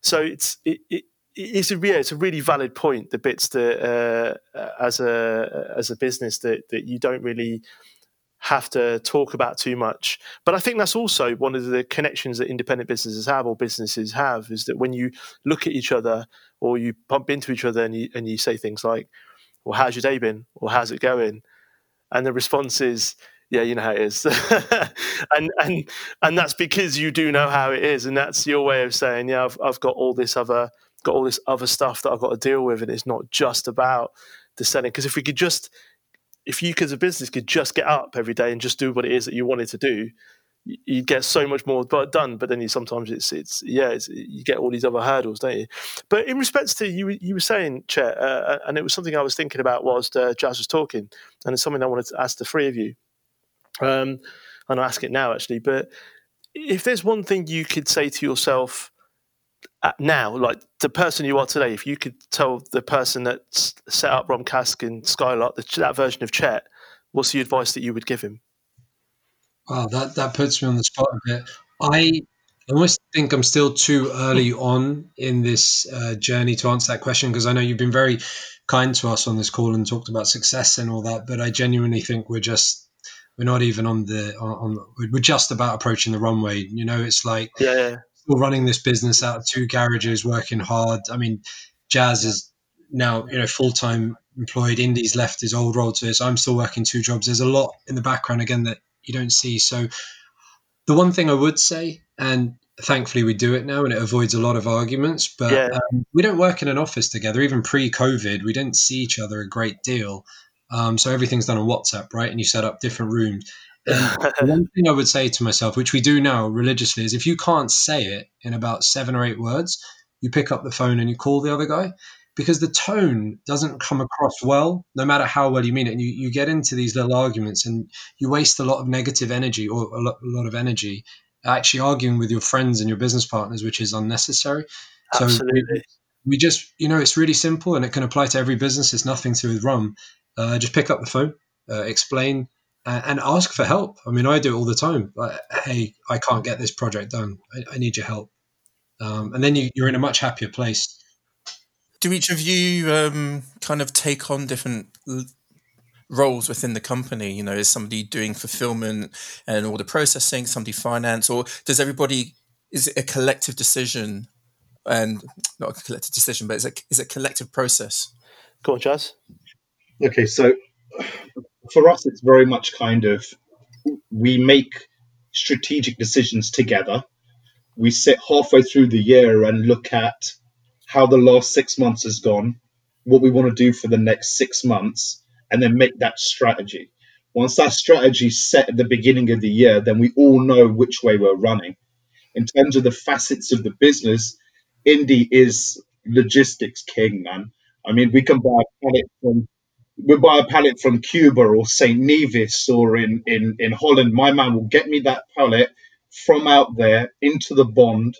so it's it, it it's a yeah, it's a really valid point. The bits that uh, as a as a business that that you don't really have to talk about too much. But I think that's also one of the connections that independent businesses have or businesses have is that when you look at each other or you bump into each other and you and you say things like, "Well, how's your day been?" or "How's it going?" and the response is, "Yeah, you know how it is," and and and that's because you do know how it is, and that's your way of saying, "Yeah, I've I've got all this other." got all this other stuff that I've got to deal with, and it's not just about the selling. Because if we could just, if you as a business could just get up every day and just do what it is that you wanted to do, you'd get so much more done. But then you sometimes it's it's yeah, it's, you get all these other hurdles, don't you? But in respects to you, you were saying, Chet, uh, and it was something I was thinking about whilst uh, Jazz was talking, and it's something I wanted to ask the three of you. Um, and I'll ask it now actually, but if there's one thing you could say to yourself now, like the person you are today, if you could tell the person that set up Rumcask and Skylark that version of Chet, what's the advice that you would give him? Wow, that, that puts me on the spot a bit. I almost think I'm still too early on in this uh, journey to answer that question because I know you've been very kind to us on this call and talked about success and all that, but I genuinely think we're just we're not even on the on, on we're just about approaching the runway. You know, it's like yeah, yeah still running this business out of two garages, working hard. I mean, Jazz is now you know full time employed. Indy's left his old role to so I'm still working two jobs. There's a lot in the background again that you don't see. So the one thing I would say, and thankfully we do it now, and it avoids a lot of arguments. But yeah. um, we don't work in an office together. Even pre-COVID, we didn't see each other a great deal. Um, so everything's done on WhatsApp, right? And you set up different rooms. one thing I would say to myself, which we do now religiously, is if you can't say it in about seven or eight words, you pick up the phone and you call the other guy because the tone doesn't come across well, no matter how well you mean it. And you, you get into these little arguments and you waste a lot of negative energy or a lot, a lot of energy actually arguing with your friends and your business partners, which is unnecessary. Absolutely. So we, we just, you know, it's really simple and it can apply to every business. It's nothing to do with rum. Uh, just pick up the phone, uh, explain and ask for help. I mean, I do it all the time. Like, hey, I can't get this project done. I, I need your help. Um, and then you, are in a much happier place. Do each of you um, kind of take on different roles within the company? You know, is somebody doing fulfillment and all the processing, somebody finance, or does everybody? Is it a collective decision? And not a collective decision, but is it is it a collective process? Go on, Jazz. Okay, so for us, it's very much kind of we make strategic decisions together. We sit halfway through the year and look at how the last six months has gone, what we want to do for the next six months, and then make that strategy. Once that strategy is set at the beginning of the year, then we all know which way we're running. In terms of the facets of the business, Indy is logistics king, man. I mean, we can buy pallet from we buy a pallet from Cuba or St. Nevis or in, in, in Holland, my man will get me that pallet from out there into the bond,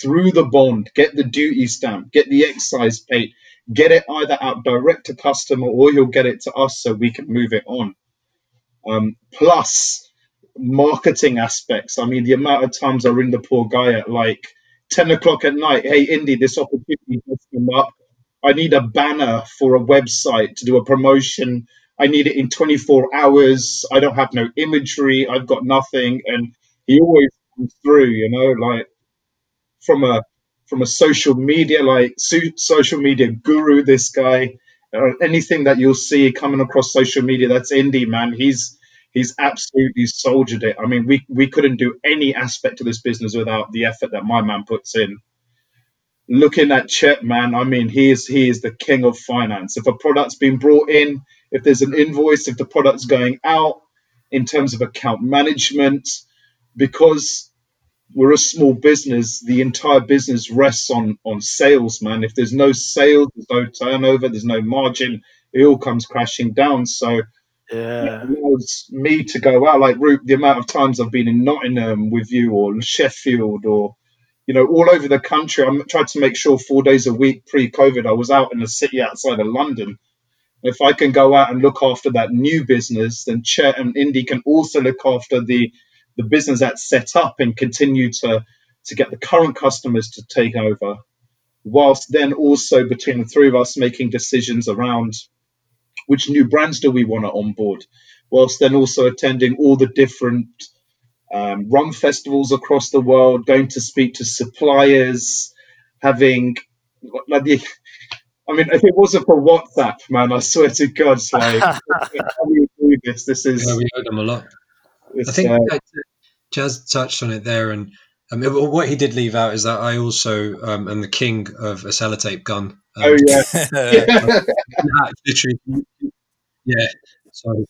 through the bond, get the duty stamp, get the excise paid, get it either out direct to customer or he'll get it to us so we can move it on. Um, plus, marketing aspects. I mean, the amount of times I ring the poor guy at like 10 o'clock at night, hey, Indy, this opportunity has come up I need a banner for a website to do a promotion. I need it in 24 hours. I don't have no imagery. I've got nothing. And he always comes through, you know, like from a from a social media like so- social media guru. This guy, uh, anything that you'll see coming across social media, that's Indy, man. He's he's absolutely soldiered it. I mean, we we couldn't do any aspect of this business without the effort that my man puts in looking at Chet, man, I mean, he is he is the king of finance. If a product's been brought in, if there's an invoice, if the product's going out, in terms of account management, because we're a small business. The entire business rests on on sales, man. If there's no sales, there's no turnover, there's no margin. It all comes crashing down. So Yeah. it me to go out like Root, the amount of times I've been in Nottingham with you or Sheffield or you know all over the country. I'm trying to make sure four days a week pre-COVID I was out in the city outside of London. If I can go out and look after that new business, then Chet and Indy can also look after the the business that's set up and continue to to get the current customers to take over, whilst then also between the three of us making decisions around which new brands do we want to onboard, whilst then also attending all the different um, rum festivals across the world, going to speak to suppliers, having like the. I mean, if it wasn't for WhatsApp, man, I swear to God, like, how we do this? This is. Yeah, we owe them a lot. I think uh, Jazz touched on it there, and um, it- what he did leave out is that I also um, am the king of a sellotape gun. Um, oh yeah, that literally, yeah. So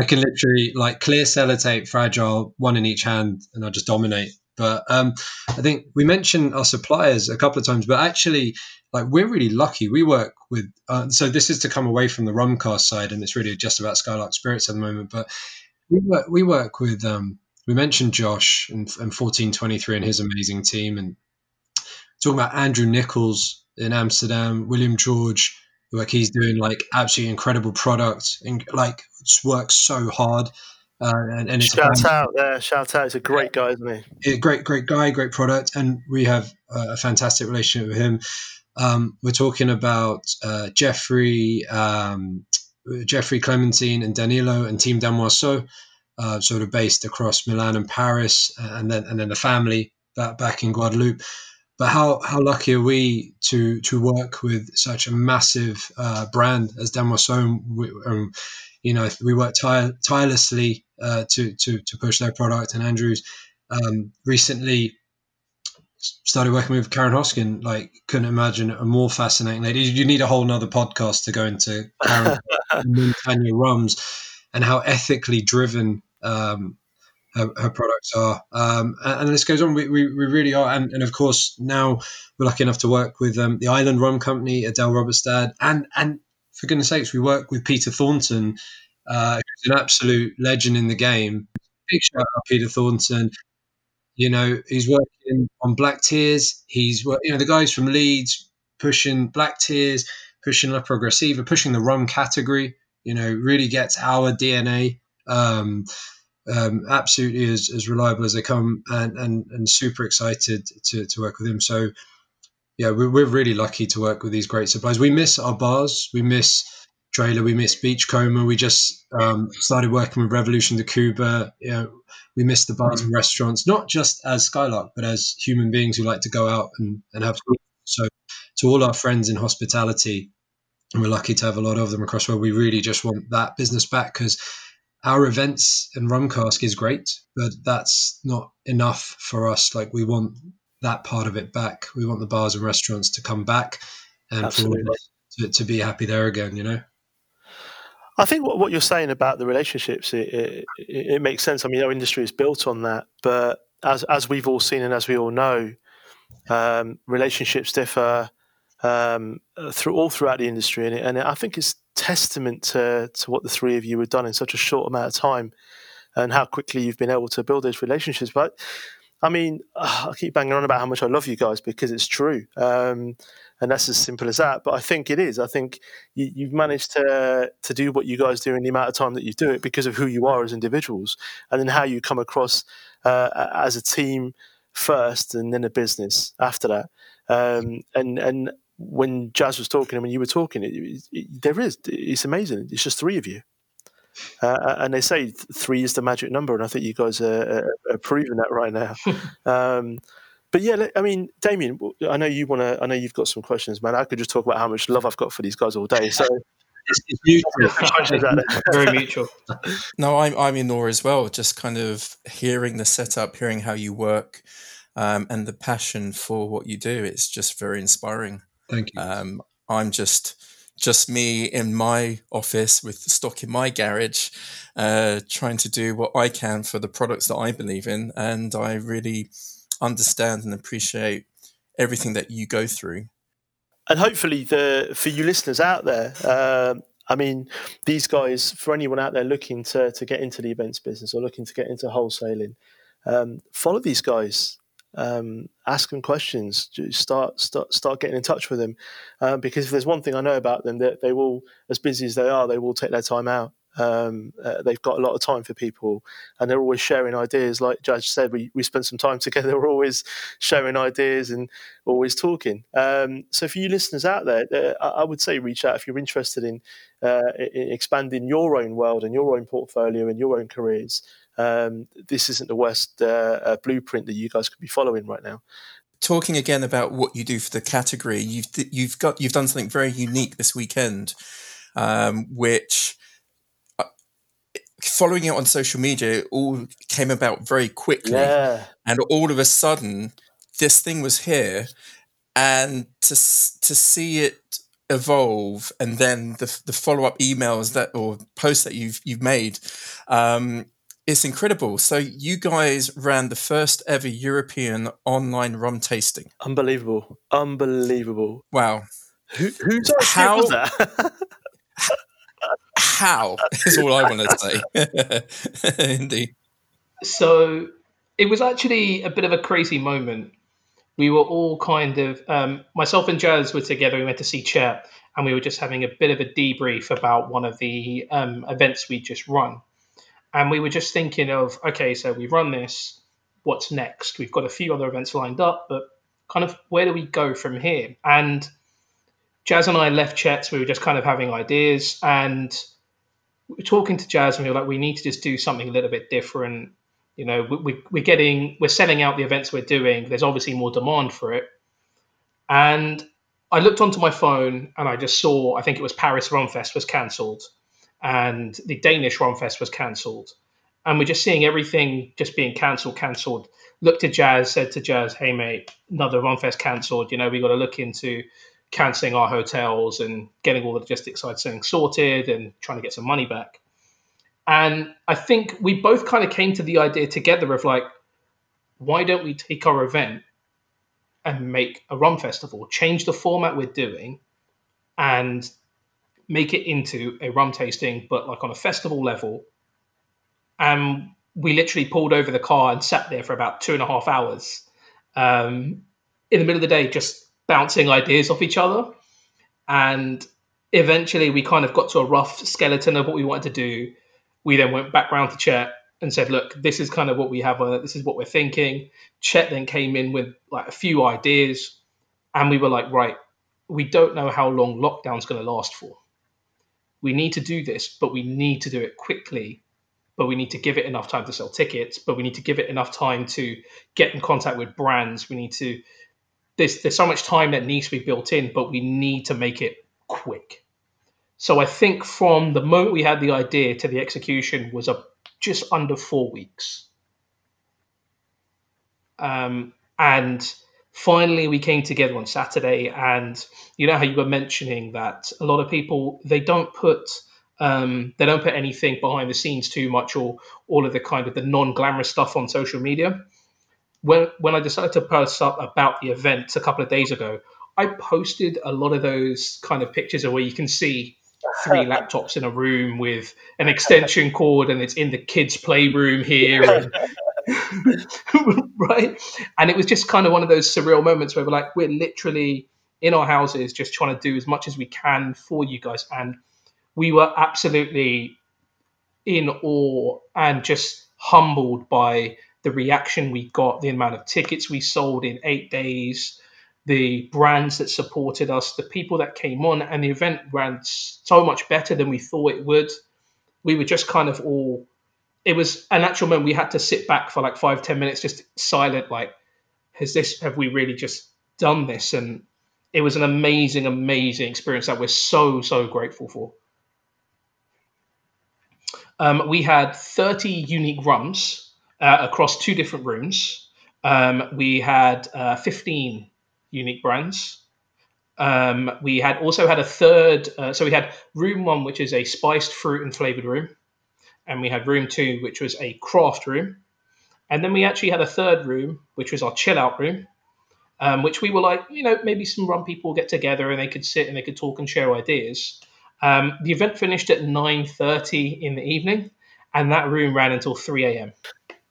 I can literally like clear sellotape, fragile, one in each hand, and I just dominate. But um, I think we mentioned our suppliers a couple of times, but actually, like we're really lucky. We work with uh, so this is to come away from the rumcask side, and it's really just about Skylark Spirits at the moment. But we work, we work with um, we mentioned Josh and, and fourteen twenty three and his amazing team, and talking about Andrew Nichols in Amsterdam, William George, like he's doing like absolutely incredible product and like works so hard. Uh, and, and Shout out there. Shout out. He's a great guy, isn't he? great, great guy, great product, and we have uh, a fantastic relationship with him. Um, we're talking about uh, Jeffrey, um, Jeffrey Clementine, and Danilo, and Team Damoiseau, uh, sort of based across Milan and Paris, and then and then the family back back in Guadeloupe. But how, how lucky are we to to work with such a massive uh, brand as Damoiseau? We, um, you know, we work tire, tirelessly uh, to, to to push their product. And Andrews um, recently started working with Karen Hoskin. Like, couldn't imagine a more fascinating lady. You need a whole nother podcast to go into Karen and Tanya Rums and how ethically driven um, her, products are. Um, and, this goes on. We, we, we really are. And, and of course, now we're lucky enough to work with um, the Island Rum Company, Adele Robertstad, and and for goodness sakes, we work with Peter Thornton, uh, who's an absolute legend in the game. Big shout out Peter Thornton. You know, he's working on Black Tears. He's you know the guys from Leeds pushing Black Tears, pushing La Progressiva, pushing the rum category. You know, really gets our DNA. Um, um, absolutely as, as reliable as they come, and, and, and super excited to, to work with him. So, yeah, we're, we're really lucky to work with these great suppliers. We miss our bars, we miss trailer, we miss Beachcomber. We just um, started working with Revolución de Cuba. You know, we miss the bars and restaurants, not just as Skylark, but as human beings who like to go out and, and have fun. So, to all our friends in hospitality, and we're lucky to have a lot of them across where we really just want that business back because our events and Rumcask is great, but that's not enough for us. Like we want that part of it back. We want the bars and restaurants to come back and Absolutely. for us to, to be happy there again, you know? I think what, what you're saying about the relationships, it, it, it makes sense. I mean, our industry is built on that, but as as we've all seen and as we all know, um, relationships differ um, through all throughout the industry, and, it, and I think it's testament to to what the three of you have done in such a short amount of time, and how quickly you've been able to build those relationships. But I mean, I keep banging on about how much I love you guys because it's true. Um, and that's as simple as that. But I think it is. I think you, you've managed to to do what you guys do in the amount of time that you do it because of who you are as individuals, and then how you come across uh, as a team first, and then a business after that. Um, and and when Jazz was talking and when you were talking, it, it, it, there is. It's amazing. It's just three of you. Uh, and they say three is the magic number, and I think you guys are, are, are proving that right now. um, but yeah, I mean, Damien, I know you want to. I know you've got some questions, man. I could just talk about how much love I've got for these guys all day. So It's, it's mutual. questions out there. Very mutual. No, I'm I'm in awe as well. Just kind of hearing the setup, hearing how you work, um, and the passion for what you do. It's just very inspiring. Thank you. Um, I'm just just me in my office with the stock in my garage, uh, trying to do what I can for the products that I believe in, and I really understand and appreciate everything that you go through. And hopefully, the for you listeners out there, uh, I mean, these guys, for anyone out there looking to, to get into the events business or looking to get into wholesaling, um, follow these guys. Um, ask them questions. Start start start getting in touch with them, um, because if there's one thing I know about them, that they will, as busy as they are, they will take their time out um, uh, they've got a lot of time for people, and they're always sharing ideas. Like Jazz said, we we spent some time together. We're always sharing ideas and always talking. Um, so for you listeners out there, uh, I would say reach out if you're interested in, uh, in expanding your own world and your own portfolio and your own careers. Um, this isn't the worst uh, uh, blueprint that you guys could be following right now talking again about what you do for the category, you've you've got you've done something very unique this weekend, um, which following it on social media, it all came about very quickly. Yeah. And all of a sudden, this thing was here. And to, to see it evolve and then the, the follow up emails that or posts that you've, you've made, um, it's incredible. So you guys ran the first ever European online rum tasting. Unbelievable. Unbelievable. Wow. Who, whose idea was that? how is all I want to say. Indeed. So it was actually a bit of a crazy moment. We were all kind of um, myself and Jazz were together. We went to see Chet, and we were just having a bit of a debrief about one of the um, events we just run. And we were just thinking of, okay, so we've run this. What's next? We've got a few other events lined up, but kind of where do we go from here? And Jazz and I left Chet's. We were just kind of having ideas, and we were talking to Jazz and we were like, we need to just do something a little bit different. You know, we, we, are getting, we're selling out the events we're doing. There's obviously more demand for it. And I looked onto my phone and I just saw, I think it was Paris Rumfest was cancelled and the Danish Rumfest was cancelled. And we're just seeing everything just being cancelled, cancelled. Looked at Jazz, said to Jazz, hey, mate, another Rumfest cancelled. You know, we got to look into cancelling our hotels and getting all the logistics side things sorted and trying to get some money back. And I think we both kind of came to the idea together of like, why don't we take our event and make a rum festival, change the format we're doing, and make it into a rum tasting, but like on a festival level. And we literally pulled over the car and sat there for about two and a half hours um, in the middle of the day, just bouncing ideas off each other. And eventually we kind of got to a rough skeleton of what we wanted to do. We then went back round to Chet and said, look, this is kind of what we have, this is what we're thinking. Chet then came in with like a few ideas. And we were like, right, we don't know how long lockdown's going to last for. We need to do this, but we need to do it quickly. But we need to give it enough time to sell tickets, but we need to give it enough time to get in contact with brands. We need to there's there's so much time that needs to be built in, but we need to make it quick. So I think from the moment we had the idea to the execution was a just under four weeks. Um, and finally we came together on Saturday and you know how you were mentioning that a lot of people they don't put um, they don't put anything behind the scenes too much or all of the kind of the non-glamorous stuff on social media. When when I decided to post up about the event a couple of days ago, I posted a lot of those kind of pictures of where you can see three laptops in a room with an extension cord and it's in the kids playroom here and, right and it was just kind of one of those surreal moments where we're like we're literally in our houses just trying to do as much as we can for you guys and we were absolutely in awe and just humbled by the reaction we got, the amount of tickets we sold in eight days, the brands that supported us, the people that came on, and the event ran so much better than we thought it would. We were just kind of all. It was an actual moment we had to sit back for like five, ten minutes, just silent, like, has this? Have we really just done this? And it was an amazing, amazing experience that we're so, so grateful for. Um, we had 30 unique rums uh, across two different rooms. Um, we had uh, 15 unique brands. Um, we had also had a third, uh, so we had room one, which is a spiced fruit and flavored room, and we had room two, which was a craft room, And then we actually had a third room, which was our chill out room, um, which we were like, you know, maybe some run people get together and they could sit and they could talk and share ideas. Um, the event finished at 9.30 in the evening, and that room ran until 3 a.m.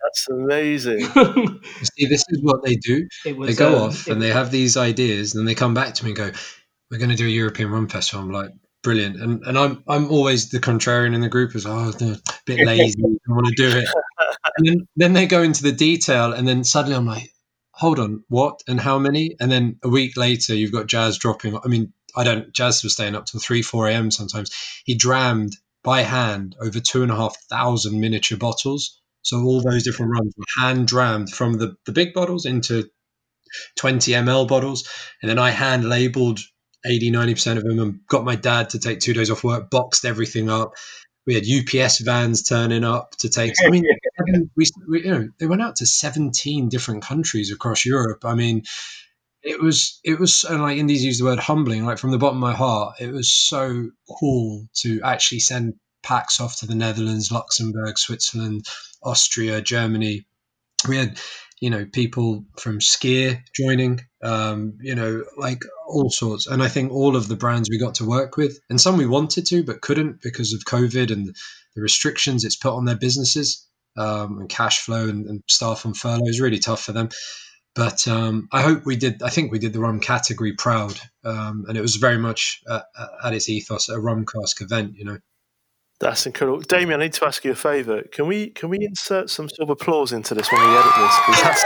That's amazing. See, this is what they do. Was, They go um, off it and they have these ideas, and then they come back to me and go, "We're going to do a European Rum Festival." I'm like, "Brilliant!" And and I'm I'm always the contrarian in the group, as oh, they're a bit lazy, don't want to do it. And then then they go into the detail, and then suddenly I'm like, "Hold on, what and how many?" And then a week later, you've got Jazz dropping. I mean, I don't. Jazz was staying up till three, four a.m. sometimes. He drammed by hand over two and a half thousand miniature bottles. So all those different runs were hand drammed from the, the big bottles into 20 ml bottles. And then I hand labeled 80, 90% of them and got my dad to take two days off work, boxed everything up. We had UPS vans turning up to take. I mean, we, we, you know, they went out to 17 different countries across Europe. I mean, it was it was and like Indy's use the word humbling like from the bottom of my heart it was so cool to actually send packs off to the Netherlands Luxembourg Switzerland Austria Germany we had you know people from skier joining um, you know like all sorts and I think all of the brands we got to work with and some we wanted to but couldn't because of COVID and the restrictions it's put on their businesses um, and cash flow and, and staff on furlough is really tough for them but um, I hope we did. I think we did the rum category proud, um, and it was very much uh, at its ethos a rum cask event. You know, That's incredible, Damien. I need to ask you a favour. Can we can we insert some sort of applause into this when we edit this? that's,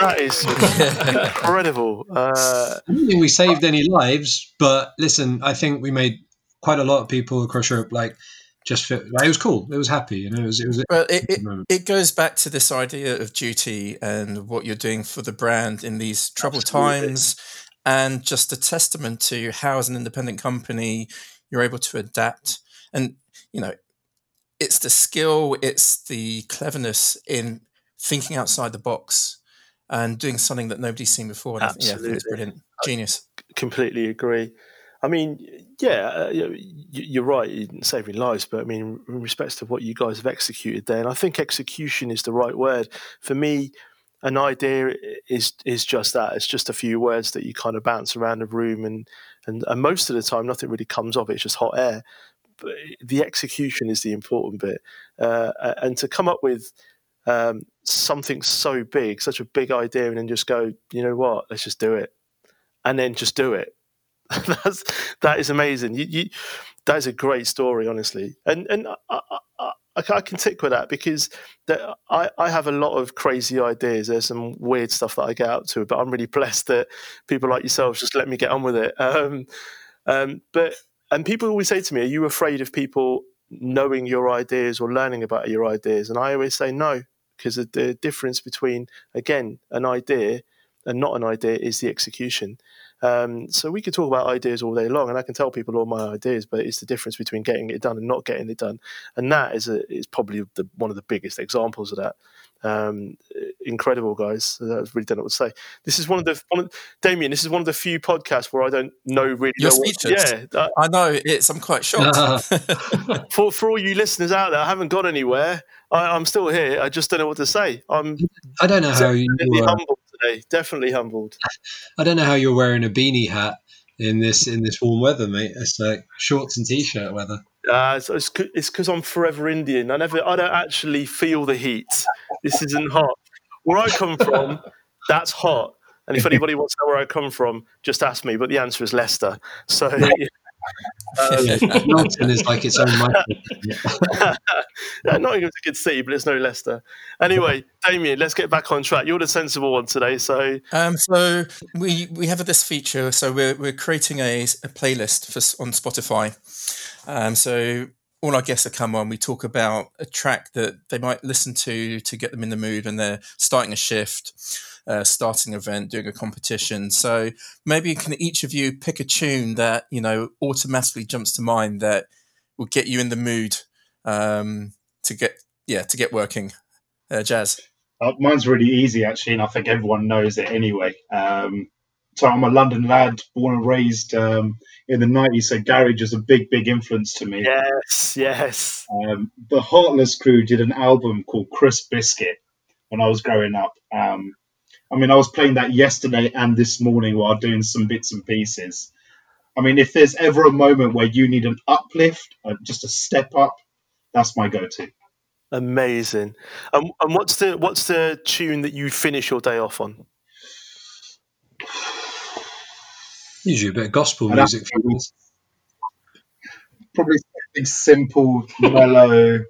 that is incredible. Uh, I don't think we saved any lives, but listen, I think we made quite a lot of people across Europe like just feel, like, it was cool. It was happy. You know, it was it was. Well, it, it, it goes back to this idea of duty and what you're doing for the brand in these troubled Absolutely. times, and just a testament to how, as an independent company, you're able to adapt. And you know, it's the skill, it's the cleverness in thinking outside the box and doing something that nobody's seen before. And I think- yeah, I it's Absolutely. brilliant, genius. completely agree. I mean, yeah, uh, you know, you- you're right, in saving lives, but I mean, in respects to what you guys have executed there, and I think execution is the right word. For me, an idea is is just that. It's just a few words that you kind of bounce around the room, and and, and most of the time, nothing really comes of it. It's just hot air. The execution is the important bit, uh, and to come up with um, something so big, such a big idea, and then just go, you know what, let's just do it, and then just do it. That's that is amazing. You, you, that is a great story, honestly, and and I, I, I, can tick with that because that I, I have a lot of crazy ideas. There's some weird stuff that I get up to, but I'm really blessed that people like yourselves just let me get on with it. Um, um, but and people always say to me, "Are you afraid of people knowing your ideas or learning about your ideas?" And I always say no, because the, difference between again an idea and not an idea is the execution. Um, so we could talk about ideas all day long, and I can tell people all my ideas, but it's the difference between getting it done and not getting it done, and that is a, is probably the, one of the biggest examples of that. Um, incredible, guys. I really don't know what to say. This is one of the one of, Damien. This is one of the few podcasts where I don't know really. You're know what, speechless. yeah, uh, I know it's. I'm quite shocked. for for all you listeners out there, I haven't gone anywhere. I, I'm still here. I just don't know what to say. I'm I don't know how you. definitely Uh, Definitely humbled. I don't know how you're wearing a beanie hat in this in this warm weather, mate. It's like shorts and t-shirt weather. Uh, it's it's because I'm forever Indian. I never, I don't actually feel the heat. This isn't hot. Where I come from, that's hot. And if anybody wants to know where I come from, just ask me. But the answer is Leicester. So Yeah, Melton is like its own micro. yeah, Nottingham's a good city, but it's no Leicester. Anyway, Damien, let's get back on track. You're the sensible one today. So Um, so we we have this feature. So we're we're creating a, a playlist for on Spotify. Um, so all our guests that come on, we talk about a track that they might listen to to get them in the mood when they're starting a shift, uh, starting event, doing a competition. So maybe can each of you pick a tune that you know automatically jumps to mind that will get you in the mood um, to get yeah to get working. Uh, Jazz. Uh, mine's really easy actually, and I think everyone knows it anyway. Um, so I'm a London lad, born and raised um, in the '90s. So garage is a big, big influence to me. yes, yes, Um, the Heartless Crew did an album called Crisp Biscuit, when I was growing up. Um, I mean, I was playing that yesterday and this morning while doing some bits and pieces. I mean, if there's ever a moment where you need an uplift, uh, just a step up, that's my go-to. Amazing. Um, and what's the what's the tune that you finish your day off on? Usually a bit of gospel I'd music. have to- Probably something simple, mellow.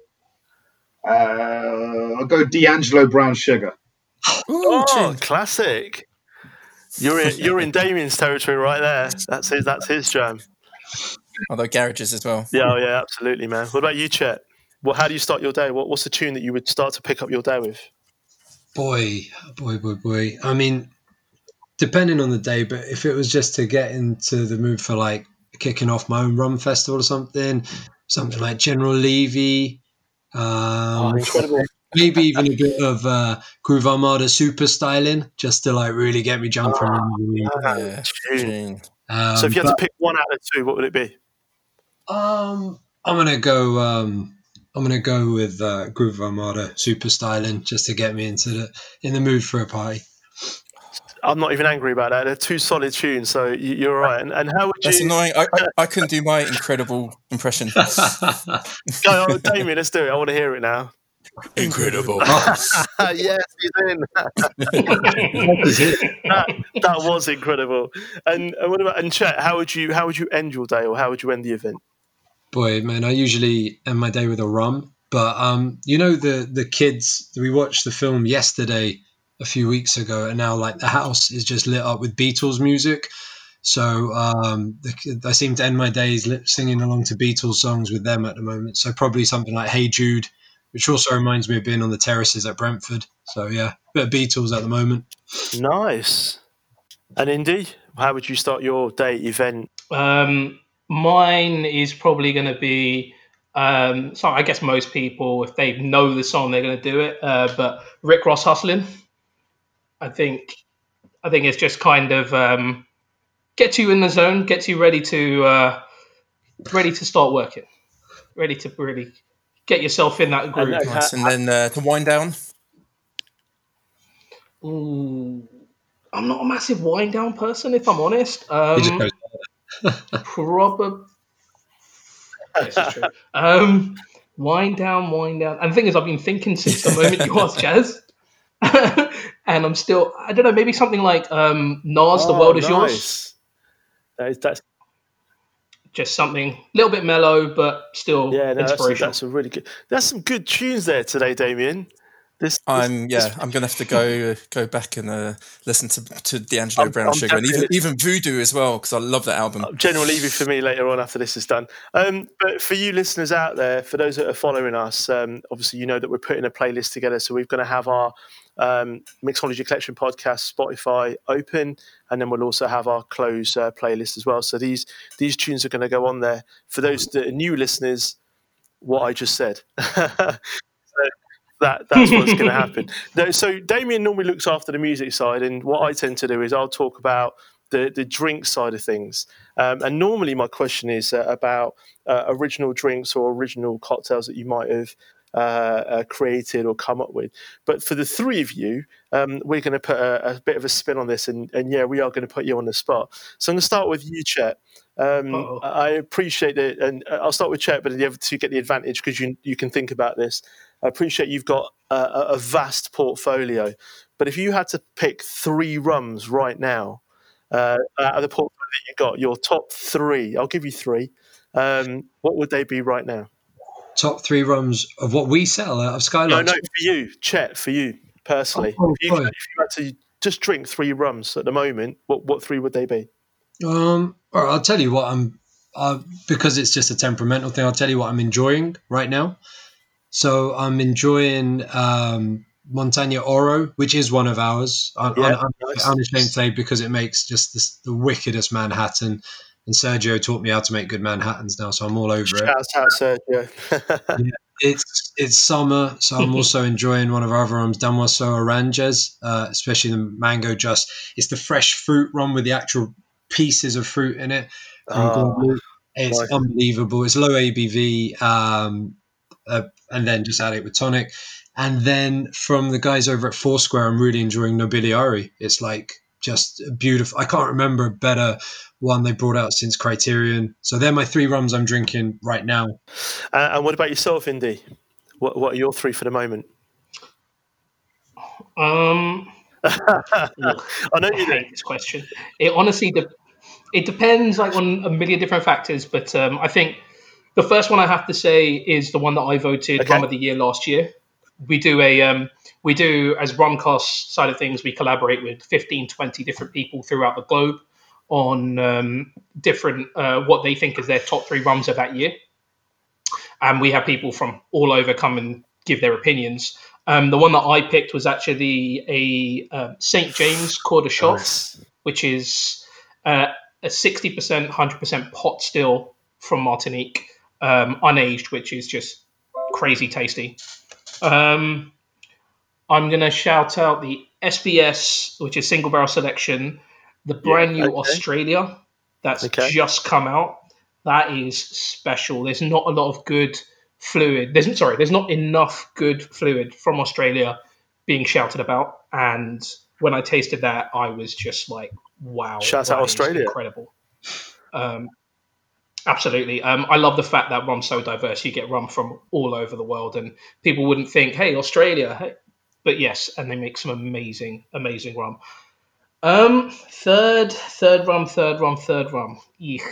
Uh, I'll go D'Angelo Brown Sugar. Ooh, Oh, classic. You're in, you're in Damien's territory right there. That's his that's his jam. Although garages as well. Yeah, oh, yeah, absolutely, man. What about you, Chet? Well, how do you start your day? What, what's the tune that you would start to pick up your day with? Boy, boy, boy, boy. I mean, depending on the day, but if it was just to get into the mood for like kicking off my own rum festival or something, something like General Levy, um, Oh, incredible. Maybe even a bit of uh, Groove Armada super styling, just to like really get me jumping. around the week. Yeah, tune. tune. Um, So if you had but, to pick one out of two, what would it be? um, I'm gonna go. Um, I'm gonna go with uh, Groove Armada super styling, just to get me into the in the mood for a party. I'm not even angry about that. They're two solid tunes, so you- you're right. And, and how would That's you? That's annoying. I, I, I couldn't do my incredible impression. Go, oh, Damien, let's do it. I want to hear it now. Incredible. yes, he's in. that, that was incredible. And, and what about and Chet? How would you how would you end your day, or how would you end the event? Boy, man, I usually end my day with a rum. But um, you know the the kids we watched the film yesterday a few weeks ago, and now like the house is just lit up with Beatles music. So um, the, I seem to end my days li- singing along to Beatles songs with them at the moment. So probably something like Hey Jude, which also reminds me of being on the terraces at Brentford. So yeah, bit of Beatles at the moment. Nice. And Indy, how would you start your day event? Um, mine is probably going to be. Um, so I guess most people, if they know the song, they're going to do it. Uh, but Rick Ross hustling, I think, I think it's just kind of um, gets you in the zone, gets you ready to uh, ready to start working, ready to really get yourself in that group. And, nice. And then uh, to wind down. Ooh, I'm not a massive wind down person, if I'm honest. Um, Probably. This is true. Um, wind down, wind down. And the thing is, I've been thinking since the moment you asked Jazz. and I'm still, I don't know, maybe something like um, Nas, The Oh, World Is Yours. That is, that's Just something a little bit mellow, but still yeah, no, that's, a, inspirational. that's a really good. There's some good tunes there today, Damien. This, this- I'm this- yeah. I'm gonna have to go go back and uh, listen to to D'Angelo I'm- Brown I'm Sugar and even even Voodoo as well because I love that album. General Levy for me later on after this is done. Um, but for you listeners out there, for those that are following us, um, obviously you know that we're putting a playlist together. So we're going to have our um, Mixology Collection podcast Spotify open, and then we'll also have our close uh, playlist as well. So these these tunes are going to go on there. For those that are new listeners, what I just said. So that that's what's going to happen. So Damien normally looks after the music side, and what I tend to do is I'll talk about the the drink side of things. Um, and normally my question is uh, about uh, original drinks or original cocktails that you might have. Uh, uh, created or come up with, but for the three of you, um, we're going to put a, a bit of a spin on this, and, and yeah, we are going to put you on the spot. So I'm going to start with you, Chet. Um, I appreciate it, and uh, I'll start with Chet, but the other two get the advantage because you you can think about this. I appreciate you've got a, a a vast portfolio, but if you had to pick three rums right now uh, out of the portfolio that you got, your top three, I'll give you three. Um, what would they be right now? Top three rums of what we sell out of No, Skylarks. no, for you, Chet, for you personally. Oh, if, you, boy. if you had to just drink three rums at the moment, what what three would they be? Um, or I'll tell you what I'm uh, because it's just a temperamental thing. I'll tell you what I'm enjoying right now. So I'm enjoying um, Montanya Oro, which is one of ours. I, Yeah, I, I'm nice. unashamed to say because it makes just this, the wickedest Manhattan. And Sergio taught me how to make good Manhattans now, so I'm all over it. Shouts out, Sergio. It's it's summer, so I'm also enjoying one of our other rums, Damoiseau Arrangés, uh, especially the mango just. It's the fresh fruit rum with the actual pieces of fruit in it. Oh, It's unbelievable. It's low ABV, um, uh, and then just add it with tonic. And then from the guys over at Foursquare, I'm really enjoying Nobiliary. It's like just beautiful. I can't remember a better one they brought out since Criterion. So they're my three rums I'm drinking right now. Uh, and what about yourself, Indy? What, what are your three for the moment? Um, I know I you do. hate this question. It honestly, de- it depends like on a million different factors. But um, I think the first one I have to say is the one that I voted Okay. rum of the year last year. We do a um, we do as Rumcask side of things. We collaborate with 15, 20 different people throughout the globe on um, different uh, what they think is their top three rums of that year. And we have people from all over come and give their opinions. Um, the one that I picked was actually a uh, St James Coeur de Chauffe, Nice. which is uh, a 60%, 100% pot still from Martinique, um, unaged, which is just crazy tasty. Um, I'm going to shout out the SBS, which is single barrel selection, the brand new okay. Australia that's Okay. just come out. That is special. There's not a lot of good fluid. There's sorry, there's not enough good fluid from Australia being shouted about. And when I tasted that, I was just like, wow. Shout out Australia. Incredible. Um, absolutely. Um, I love the fact that rum's so diverse. You get rum from all over the world, and people wouldn't think, hey, Australia. Hey. But yes, and they make some amazing, amazing rum. Um, third, third rum, third rum, third rum. Eek.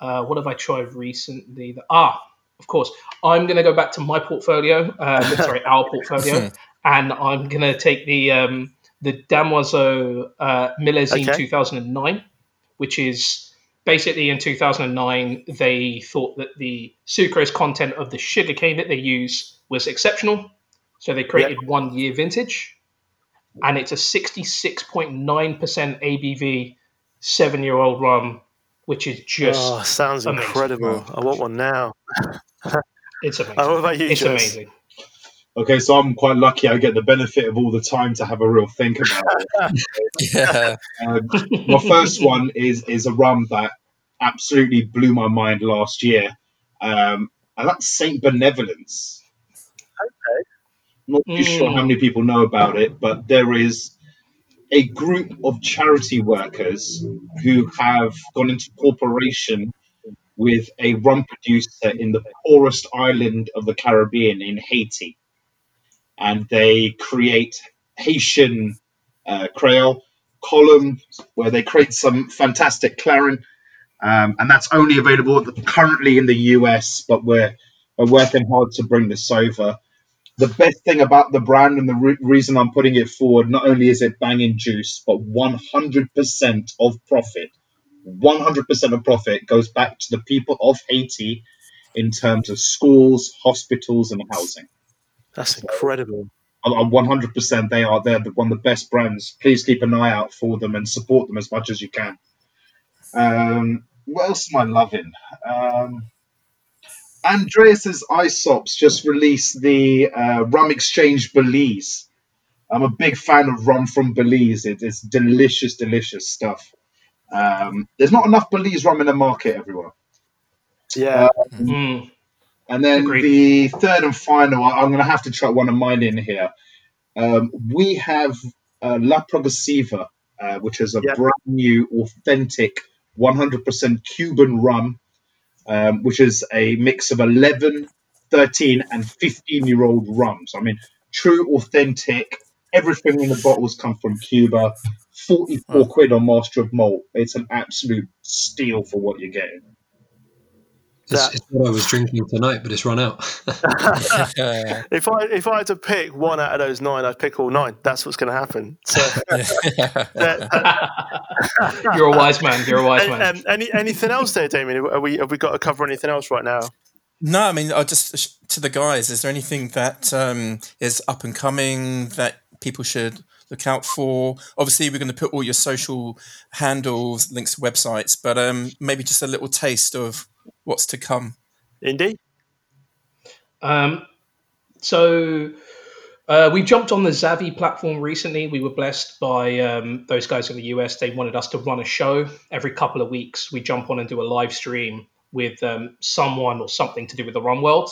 Uh, what have I tried recently? That, ah, of course, I'm going to go back to my portfolio. Uh, sorry, our portfolio, and I'm going to take the um, the Damoiseau uh, Millésime Okay. 2009, which is basically in 2009 they thought that the sucrose content of the sugar cane that they use was exceptional, so they created one year vintage, and it's a 66.9% ABV seven year old rum, which is just oh, sounds amazing. incredible. I want one now. it's amazing. Oh, what about you, it's Jazz? amazing. Okay, so I'm quite lucky. I get the benefit of all the time to have a real think about it. Yeah. Uh, my first one is is a rum that absolutely blew my mind last year, um, and that's Saint Benevolence. Okay. Not too sure Mm. how many people know about it, but there is a group of charity workers who have gone into corporation with a rum producer in the poorest island of the Caribbean in Haiti. And they create Haitian uh, Creole column where they create some fantastic clairin. Um, and that's only available currently in the US, but we're, we're working hard to bring this over the best thing about the brand and the re- reason I'm putting it forward, not only is it banging juice, but 100% of profit, 100% of profit goes back to the people of Haiti in terms of schools, hospitals, and housing. That's incredible. I'm- I'm 100% they are they're one of the best brands. Please keep an eye out for them and support them as much as you can. Um, what else am I loving? Um, Andreas's Isops just released the uh, Rum Exchange Belize. I'm a big fan of rum from Belize. It, it's delicious, delicious stuff. Um, there's not enough Belize rum in the market, everyone. Yeah. Mm. And then Agreed. the third and final, I'm going to have to chuck one of mine in here. Um, we have uh, La Progresiva, uh, which is a Yeah. brand new, authentic, 100% Cuban rum, um, which is a mix of 11, 13, and 15 year old rums. I mean, true, authentic. Everything in the bottles come from Cuba. 44 quid on Master of Malt. It's an absolute steal for what you're getting. It's, That- it's what I was drinking tonight, but it's run out. If I if I had to pick one out of those nine, I'd pick all nine. That's what's going to happen. So, that- that- You're a wise man. You're a wise and- man. and any anything else there, Damien? Are we have we got to cover anything else right now? No, I mean, I just to the guys. Is there anything that um, is up and coming that people should look out for? Obviously, we're going to put all your social handles, links to websites, but um, maybe just a little taste of what's to come. Indy. Um, so uh, we jumped on the Zavi platform recently. We were blessed by um, those guys in the US. They wanted us to run a show every couple of weeks. We jump on and do a live stream with um, someone or something to do with the rum world.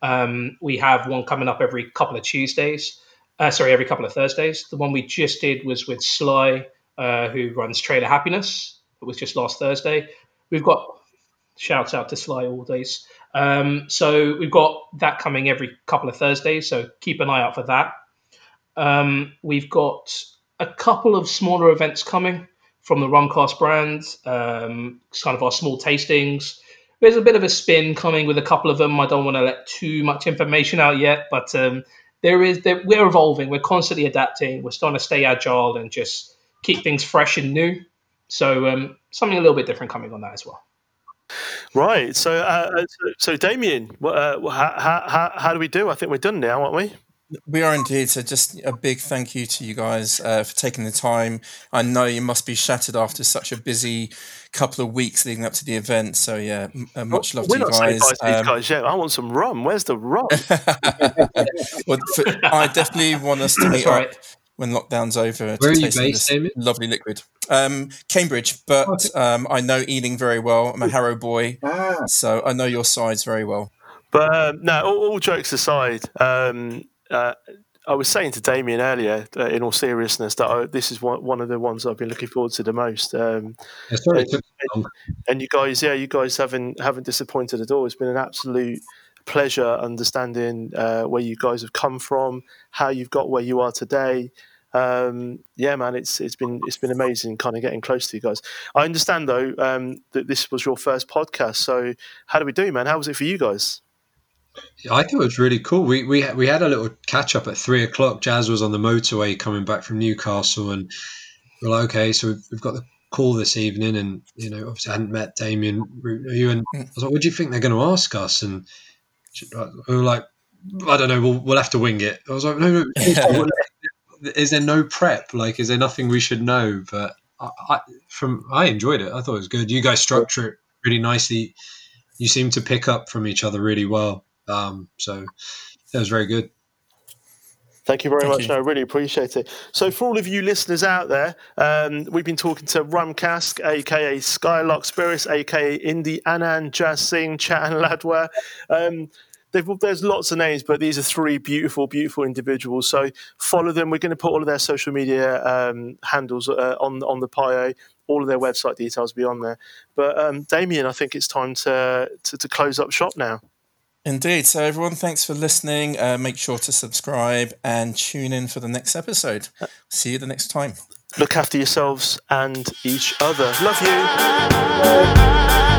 Um, we have one coming up every couple of Tuesdays. Uh, sorry, every couple of Thursdays. The one we just did was with Sly, uh, who runs Trailer Happiness. It was just last Thursday. We've got shouts out to Sly all days. Um, so we've got that coming every couple of Thursdays. So keep an eye out for that. Um, we've got a couple of smaller events coming from the Rumcask brand. Um, kind of our small tastings. There's a bit of a spin coming with a couple of them. I don't want to let too much information out yet, but um, there is there, we're evolving. We're constantly adapting. We're starting to stay agile and just keep things fresh and new. So um, something a little bit different coming on that as well. Right. So, uh, uh so, so Damien, uh, how, how, how do we do? I think we're done now, aren't we? We are indeed. So, just a big thank you to you guys uh, for taking the time. I know you must be shattered after such a busy couple of weeks leading up to the event. So, yeah, uh, much love We're to you guys. guys. Um, these guys yet. I want some rum. Where's the rum? well, for, I definitely want us to meet up when lockdown's over Where to are you taste some based, this Damien? lovely liquid. Um, Cambridge, but um, I know Ealing very well. I'm a Harrow boy, Ah, so I know your sides very well. But um, no, all, all jokes aside, um, uh, I was saying to Damien earlier, uh, in all seriousness, that I, this is one, one of the ones I've been looking forward to the most. Um, Yeah, sorry, it took so long. and you guys, yeah, you guys haven't haven't disappointed at all. It's been an absolute pleasure understanding uh, where you guys have come from, how you've got where you are today. Um, yeah, man, it's it's been it's been amazing, kind of getting close to you guys. I understand though um, that this was your first podcast, so how do we do, man? How was it for you guys? Yeah, I thought it was really cool. We we we had a little catch up at three o'clock. Jazz was on the motorway coming back from Newcastle, and we're like, okay, so we've, we've got the call this evening, and you know, obviously I hadn't met Damien, you, and I was like, what do you think they're going to ask us? And we were like, I don't know, we'll we'll have to wing it. I was like, no, no. is there no prep? Like, is there nothing we should know? But I, I from I enjoyed it. I thought it was good. You guys structure it really nicely. You seem to pick up from each other really well. Um, so that was very good. Thank you very Thank much. you. I really appreciate it. So, for all of you listeners out there, um, we've been talking to Rumcask, aka Skylark Spirits, aka Indy Anand Jazz Singh, Chetan Ladwa. Um, there's lots of names, but these are three beautiful, beautiful individuals. So, follow them. We're going to put all of their social media um, handles uh, on on the bio. All of their website details will be on there. But um, Damien, I think it's time to, to to close up shop now. Indeed. So, everyone, thanks for listening. Uh, make sure to subscribe and tune in for the next episode. See you the next time. Look after yourselves and each other. Love you.